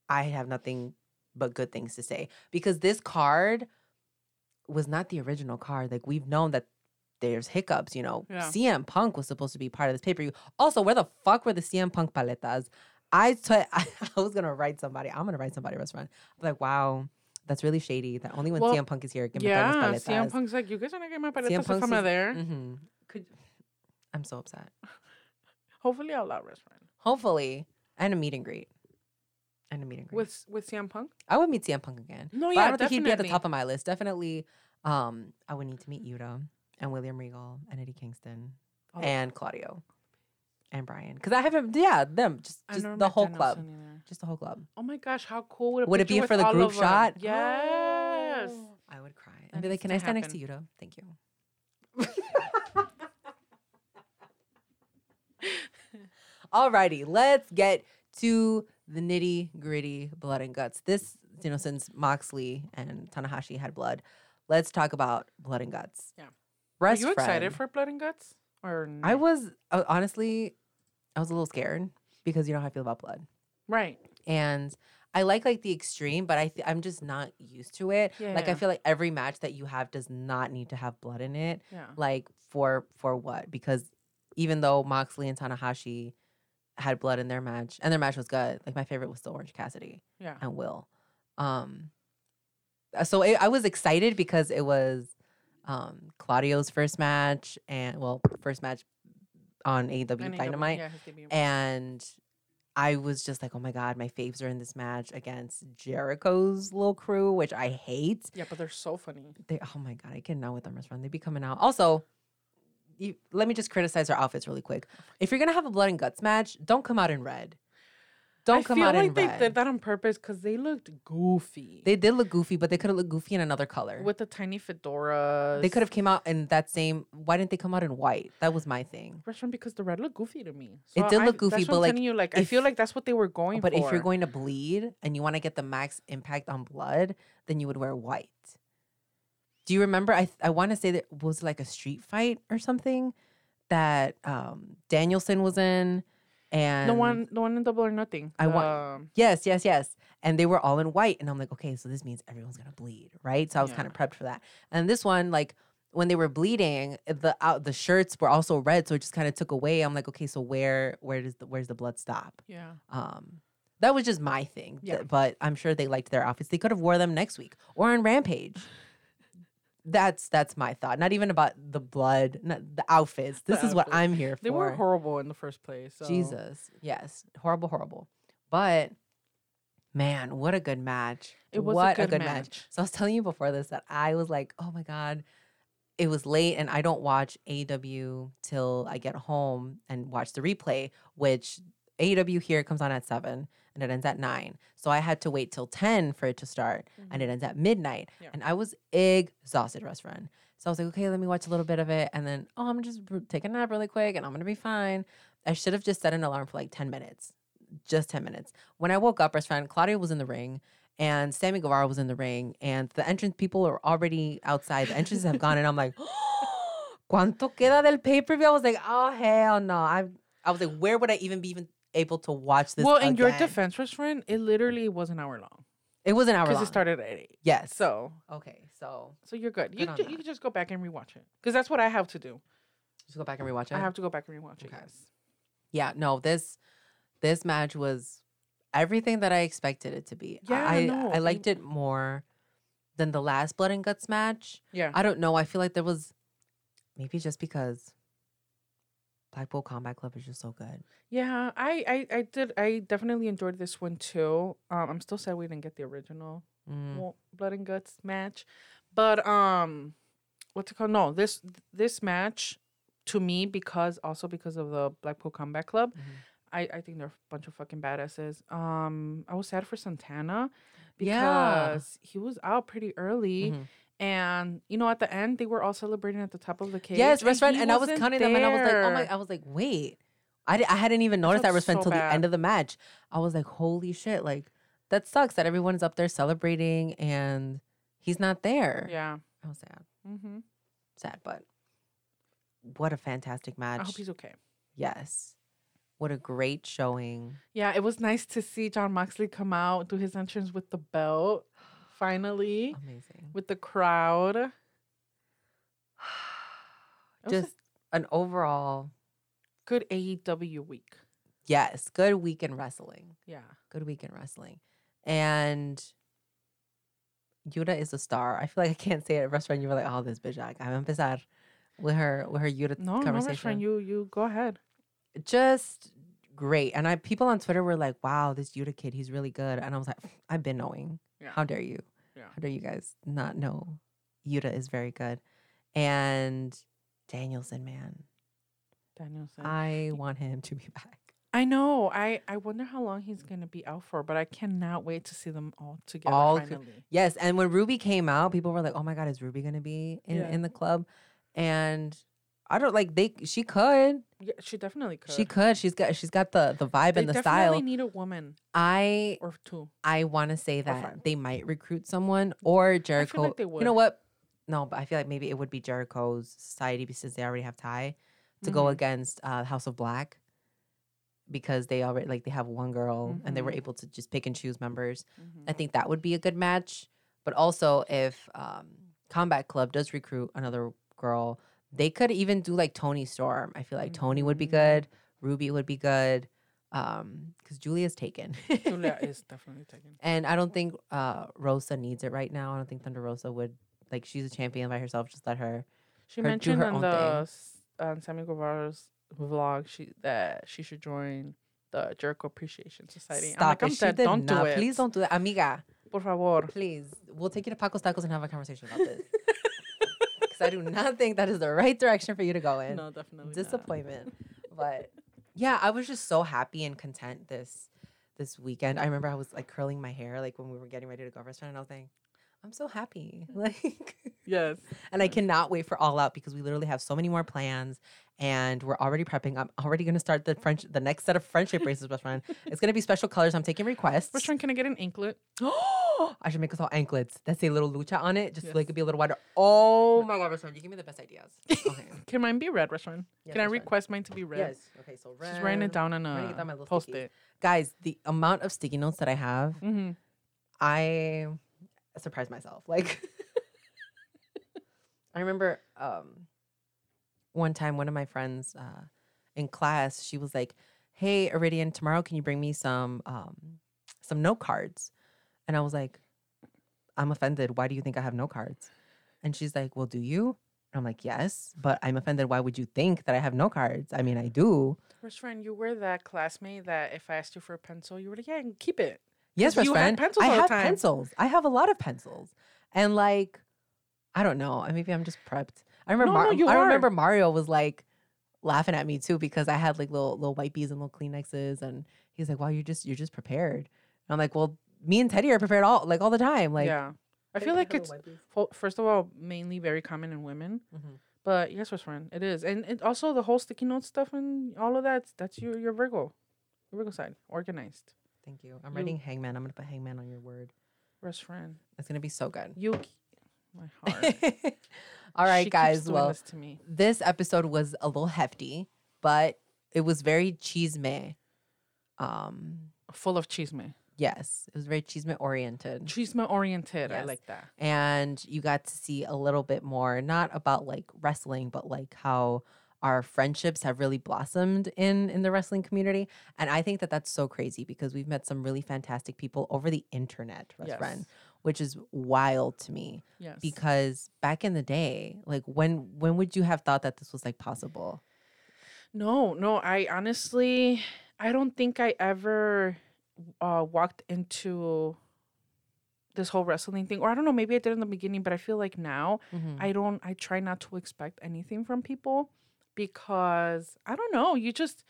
A: I have nothing but good things to say because this card was not the original card. Like we've known that there's hiccups, you know.
B: Yeah.
A: CM Punk was supposed to be part of this pay per view. Also, where the fuck were the CM Punk paletas? I t- I was gonna write somebody. I'm gonna write somebody restaurant. I'm like, wow, that's really shady. That only when
B: Well,
A: CM Punk is here can
B: Yeah,
A: yeah, paletas.
B: CM Punk's like, you guys are not get my paletas if
A: Punk's
B: I'm not
A: is-
B: there.
A: Mhm. Could I'm so upset.
B: Hopefully, I'll allow restaurant
A: Hopefully, and a meet and greet, and a meet and greet.
B: with with CM Punk.
A: I would meet CM Punk again.
B: No, yeah,
A: I don't think he'd be at the top of my list. Definitely, um, I would need to meet Yuta and William Regal and Eddie Kingston
B: Oh.
A: and Claudio and Brian because I haven't. Yeah, them just just the whole
B: Danielson
A: club,
B: either.
A: just the whole club.
B: Oh my gosh, how cool would it
A: Would it be for the group shot?
B: Yes.
A: I would cry
B: That
A: and be like, "Can I stand next to Yuta? Thank you." Alrighty, let's get to the nitty gritty blood and guts. This, you know, since Moxley and Tanahashi had blood, let's talk about blood and guts.
B: Yeah. Are you excited for Blood and Guts? Or
A: I was uh, honestly, I was a little scared because you know how I feel about blood,
B: right.
A: and I like like the extreme, but I th- I'm just not used to it. Like I feel like every match that you have does not need to have blood in it.
B: Yeah.
A: Like for for what? Because even though Moxley and Tanahashi had blood in their match, and their match was good, like my favorite was still Orange Cassidy
B: Yeah.
A: and Will. Um, uh, so it, I was excited because it was um Claudio's first match, and well, first match on AEW
B: And
A: Dynamite,
B: Yeah,
A: and I was just like, oh my god, my faves are in this match against Jericho's little crew, which I hate.
B: yeah, but they're so funny.
A: They, oh my god, I cannot with them as run. They be coming out. Also, you, let me just criticize their outfits really quick. If you're gonna have a blood and guts match, don't come out in red. Don't
B: I
A: come
B: feel
A: out
B: like
A: in
B: they
A: red.
B: did that on purpose because they looked goofy.
A: They did look goofy, but they could have looked goofy in another color.
B: with the tiny fedoras.
A: they could have came out in that same. Why didn't they come out in white? That was my thing.
B: restaurant because the red looked goofy to me.
A: It did
B: I-
A: look goofy, but,
B: I'm
A: like,
B: you, like I feel like that's what they were going for.
A: But
B: for.
A: if you're going to bleed and you want to get the max impact on blood, then you would wear white. Do you remember? I I want to say that was like a street fight or something that um Danielson was in, and
B: the one, the one in Double or Nothing.
A: I want-
B: Um,
A: Yes, yes, yes. And they were all in white. And I'm like, okay, so this means everyone's gonna bleed, right? So I was kind of prepped for that. And this one, like when they were bleeding, the out the shirts were also red, so it just kind of took away. I'm like, okay, so where where does the where's the blood stop?
B: yeah.
A: Um that was just my thing.
B: Yeah.
A: But I'm sure they liked their outfits. They could have wore them next week or on Rampage. That's that's my thought. Not even about the blood, not the outfits.
B: The
A: This is what. I'm here for.
B: They were horrible in the first place. So.
A: Jesus. Yes. Horrible, horrible. But man, what a good match.
B: It was a
A: what
B: good match.
A: So I was telling you before this that I was like, oh my God. It was late and I don't watch AEW till I get home and watch the replay, which AEW here comes on at seven and it ends at nine. So I had to wait till 10 for it to start and it ends at midnight.
B: Mm-hmm. Yeah.
A: And I was exhausted, rest friend. So I was like, okay, let me watch a little bit of it. And then, oh, I'm just take a nap really quick and I'm gonna be fine. I should have just set an alarm for like 10 minutes, just 10 minutes. When I woke up, rest friend, Claudio was in the ring and Sammy Guevara was in the ring and the entrance people are already outside. The entrances have gone and I'm like, ¿cuánto queda del pay-per-view? I was like, oh, hell no. I, I was like, where would I even be even able to watch this
B: Well, in your
A: again?
B: defense, restaurant, it literally was an hour long
A: It was an hour
B: because it started at eight.
A: Yes.
B: So,
A: okay, so
B: so you're good. You
A: Good on
B: ju- you can just go back and rewatch it because that's what I have to do.
A: just go back and rewatch it.
B: I have to go back and rewatch it.
A: Okay.
B: Yes.
A: yeah, no, this this match was everything that I expected it to be.
B: Yeah,
A: I,
B: no,
A: I
B: it-
A: liked it more than the last Blood and Guts match.
B: Yeah.
A: I don't know. I feel like there was maybe just because Blackpool Combat Club is just so good.
B: Yeah, I, I, I did. I definitely enjoyed this one too. Um, I'm still sad we didn't get the original
A: Mm.
B: blood and guts match, but um, what's it called? No, this this match to me because also because of the Blackpool Combat Club,
A: Mhm.
B: I I think they're a bunch of fucking badasses. Um, I was sad for Santana because
A: Yeah.
B: he was out pretty early.
A: Mhm.
B: And you know, at the end, they were all celebrating at the top of the cage.
A: Yes, restaurant,
B: he
A: and I was counting them, and I was like, oh my! I was like, wait, I, hadn't even noticed that restaurant
B: so
A: until the end of the match. I was like, holy shit! Like that sucks that everyone's up there celebrating and he's not there.
B: Yeah.
A: I was sad,
B: Mm-hmm.
A: sad, but what a fantastic match!
B: I hope he's okay.
A: yes, what a great showing.
B: Yeah, it was nice to see Jon Moxley come out, do his entrance with the belt, finally,
A: Amazing.
B: with the crowd. A
A: Just an overall
B: good AEW week.
A: yes, good week in wrestling.
B: Yeah.
A: Good week in wrestling, and. Yuta is a star. I feel like I can't say it at restaurant. You were like, "Oh, this bitch, I gotta empezar with her with her Yuta
B: No, no,
A: conversation."
B: friend, you you go ahead.
A: Just great. And I people on Twitter were like, "Wow, this Yuta kid, he's really good." And I was like, "I've been knowing.
B: Yeah.
A: How dare you?
B: Yeah.
A: How dare you guys not know? Yuta is very good." And Danielson, man,
B: Danielson.
A: I want him to be back.
B: I know. I I wonder how long he's gonna be out for, but I cannot wait to see them all together
A: All co- Yes, and when Ruby came out, people were like, "Oh my god, is Ruby gonna be in,
B: Yeah.
A: in the club?" And I don't like they. She could.
B: Yeah, she definitely could.
A: She could. She's got she's got the the vibe
B: They
A: and the style.
B: They definitely need a woman
A: I
B: or two.
A: I want to say that they might recruit someone or Jericho.
B: like they
A: You know what? No, but I feel like maybe it would be Jericho's society because they already have Tay to go
B: Mhm.
A: against uh, House of Black because they already like they have one girl and they were
B: Mhm.
A: able to just pick and choose members.
B: Mhm.
A: I think that would be a good match. But also, if um, Combat Club does recruit another girl, they could even do like Toni Storm. I feel like Tony would be
B: Mhm.
A: good. Ruby would be good. Um, because Julia's taken.
B: Julia is definitely taken.
A: and I don't think uh Rosa needs it right now. I don't think Thunder Rosa would like she's a champion by herself. Just let her.
B: She
A: her-
B: mentioned on the
A: thing.
B: on Sammy Guevara's vlog she that she should join the Jericho Appreciation Society.
A: Stop
B: I'm like. I'm dead. Don't
A: not.
B: do it.
A: Please don't do that, amiga.
B: Por favor.
A: Please, we'll take you to Paco's Tacos and have a conversation about this. Because I do not think that is the right direction for you to go in.
B: No, definitely. not.
A: disappointment. but yeah, I was just so happy and content this this weekend. I remember I was like curling my hair like when we were getting ready to go restaurant and I was like, I'm so happy. Like
B: Yes.
A: and I cannot wait for all out because we literally have so many more plans and we're already prepping. I'm already gonna start the French the next set of friendship bracelets restaurant. It's gonna be special colors. I'm taking requests.
B: Restaurant, can I get an anklet?
A: I should make us all anklets that say little lucha on it, just so they could be a little wider. Oh my god, restaurant, you give me the best ideas. Okay.
B: Can mine be red, restaurant?
A: Yes,
B: can I request mine to be red?
A: yes. Okay, so red.
B: She's writing it down on
A: I'm gonna get
B: a
A: down my little
B: post
A: stickies.
B: it.
A: Guys, the amount of sticky notes that I have,
B: Mm-hmm.
A: I surprised myself. Like, I remember um, one time one of my friends uh, in class, she was like, "Hey, Iridian, tomorrow can you bring me some um, some note cards?" And I was like, "I'm offended. Why do you think I have no cards?" And she's like, "Well, do you?" And I'm like, "Yes, but I'm offended. Why would you think that I have no cards? I mean, I do."
B: First friend, you were that classmate that if I asked you for a pencil, you were like, yeah, keep it.
A: Yes,
B: had
A: friend.
B: pencils
A: I have pencils. I have a lot of pencils, and like, I don't know. Maybe I'm just prepped. I remember.
B: No,
A: Mar-
B: no,
A: I
B: are.
A: remember Mario was like laughing at me too because I had like little little wipes and little Kleenexes, and he's like, "Wow, you're just you're just prepared." And I'm like, "Well, me and Teddy are prepared all like all the time." Like,
B: yeah. I feel like it's first of all mainly very common in women,
A: Mhm.
B: but yes, restaurant, it is, and it also the whole sticky note stuff and all of that. That's your your Virgo, your Virgo side, organized.
A: Thank you. I'm
B: You-
A: writing Hangman. I'm gonna put Hangman on your word.
B: Restaurant,
A: That's gonna be so good.
B: you, my heart.
A: all right,
B: She keeps
A: guys.
B: doing
A: Well,
B: this to me.
A: this episode was a little hefty, but it was very chisme. Um,
B: full of chisme,
A: yes, it was very chisme oriented,
B: chisme oriented. I like that.
A: and you got to see a little bit more, not about like wrestling, but like how our friendships have really blossomed in in the wrestling community. And I think that that's so crazy because we've met some really fantastic people over the internet, best friend, which is wild to me
B: Yes,
A: because back in the day, like when when would you have thought that this was like possible?
B: No, no, I honestly I don't think I ever uh walked into this whole wrestling thing. Or I don't know, maybe I did in the beginning, but I feel like now
A: Mm-hmm.
B: I don't I try not to expect anything from people because I don't know, you just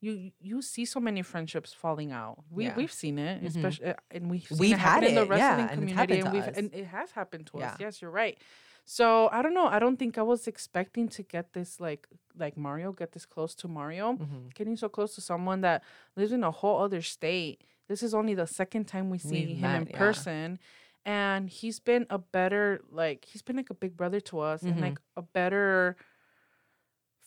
B: you you see so many friendships falling out. We
A: Yeah.
B: we've seen it,
A: Mhm.
B: especially and we've seen
A: We've
B: it
A: had
B: in the
A: it, yeah,
B: wrestling
A: and
B: community and we've and it has happened to us. Yes, you're right. So I don't know. I don't think I was expecting to get this like like Mario, get this close to Mario
A: Mm-hmm.
B: getting so close to someone that lives in a whole other state. This is only the second time we see
A: We've
B: him
A: met,
B: in
A: yeah.
B: person. And he's been a better, like, he's been like a big brother to us and
A: Mhm.
B: like a better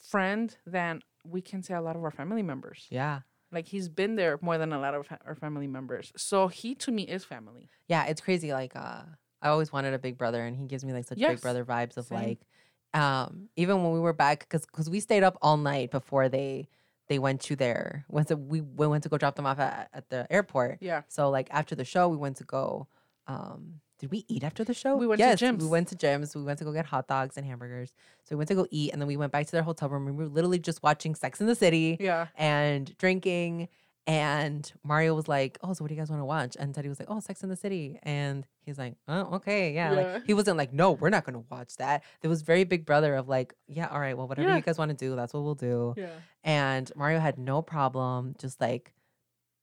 B: friend than we can say a lot of our family members.
A: Yeah.
B: Like, he's been there more than a lot of our family members. So he to me is family.
A: Yeah, it's crazy. Like, uh, I always wanted a big brother, and he gives me like such big brother vibes of
B: same.
A: like, um, even when we were back, because because we stayed up all night before they they went to their went to we, we went to go drop them off at, at the airport.
B: Yeah.
A: So like after the show, we went to go. Um, did we eat after the show?
B: We went to
A: Jim's. We went to Jim's. We went to go get hot dogs and hamburgers. So we went to go eat, and then we went back to their hotel room. We were literally just watching Sex in the City
B: Yeah.
A: and drinking. And Mario was like, "Oh, so what do you guys want to watch?" And Teddy was like, "Oh, Sex in the City." And he's like, "Oh, okay, yeah."
B: Yeah.
A: Like he wasn't like, "No, we're not going to watch that." There was very big brother of like, "Yeah, all right, well, whatever
B: Yeah.
A: you guys want to do, that's what we'll do."
B: Yeah.
A: And Mario had no problem just like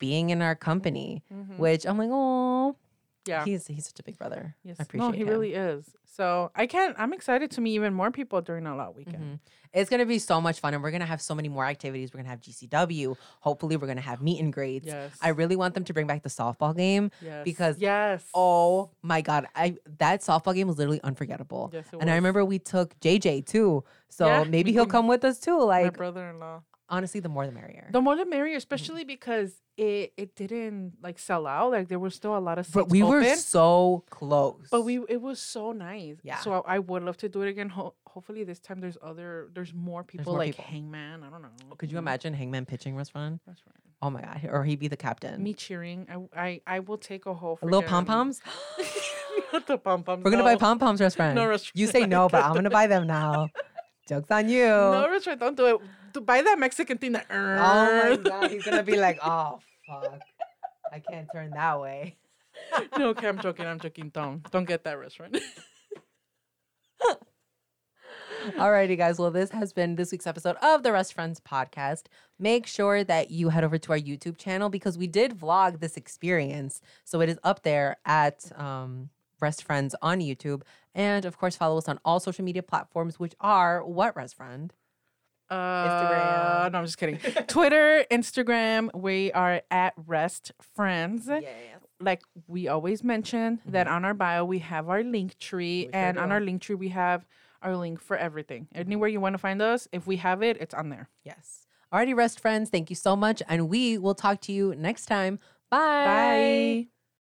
A: being in our company,
B: Mhm.
A: which I'm like, "Oh,
B: Yeah.
A: He's he's such a big brother.
B: Yes.
A: I appreciate
B: no, he
A: him.
B: really is. So I can't. I'm excited to meet even more people during All Out weekend.
A: Mhm. It's gonna be so much fun, and we're gonna have so many more activities. We're gonna have GCW. Hopefully, we're gonna have meet and greets.
B: Yes.
A: I really want them to bring back the softball game
B: Yes.
A: because
B: yes.
A: oh my god, I that softball game was literally unforgettable.
B: Yes, it
A: and I remember we took JJ too, so
B: Yeah,
A: maybe he'll come with us too.
B: my
A: Like
B: brother-in-law.
A: Honestly, the more the merrier.
B: The more the merrier, especially mm-hmm. because it it didn't like sell out. Like there was still a lot of seats
A: but we were so close.
B: But we it was so nice.
A: Yeah.
B: So I, I would love to do it again. Ho- hopefully this time there's other there's more people
A: more
B: like
A: people.
B: Hangman. I don't know.
A: could you imagine Hangman pitching restaurant?
B: That's right.
A: Oh my god, or he'd be the captain.
B: Me cheering. I I, I will take a whole
A: A little pom poms.
B: Not the pom poms.
A: We're gonna buy pom poms, restaurant.
B: No restaurant.
A: You say no, but I'm gonna buy them now. Jokes on you.
B: No restaurant. Don't do it. To buy that Mexican thing that.
A: Oh my god, he's gonna be like, oh fuck, I can't turn that way.
B: no, okay, I'm joking. I'm joking. Don't don't get that restaurant.
A: Alrighty, guys. Well, this has been this week's episode of the Wrest Friends podcast. Make sure that you head over to our YouTube channel because we did vlog this experience. So it is up there at um, Wrest Friends on YouTube. And of course, follow us on all social media platforms, which are what Rest Friend?
B: Uh, no, I'm just kidding. Twitter, Instagram, we are at Wrest Friends. Like we always mention that on our bio we have our link tree,
A: Mm-hmm. We sure
B: and on our link tree we have our link for everything. Anywhere you want to find us, if we have it, it's on there.
A: Yes. Alrighty, Wrest Friends. Thank you so much. And we will talk to you next time. Bye.
B: Bye.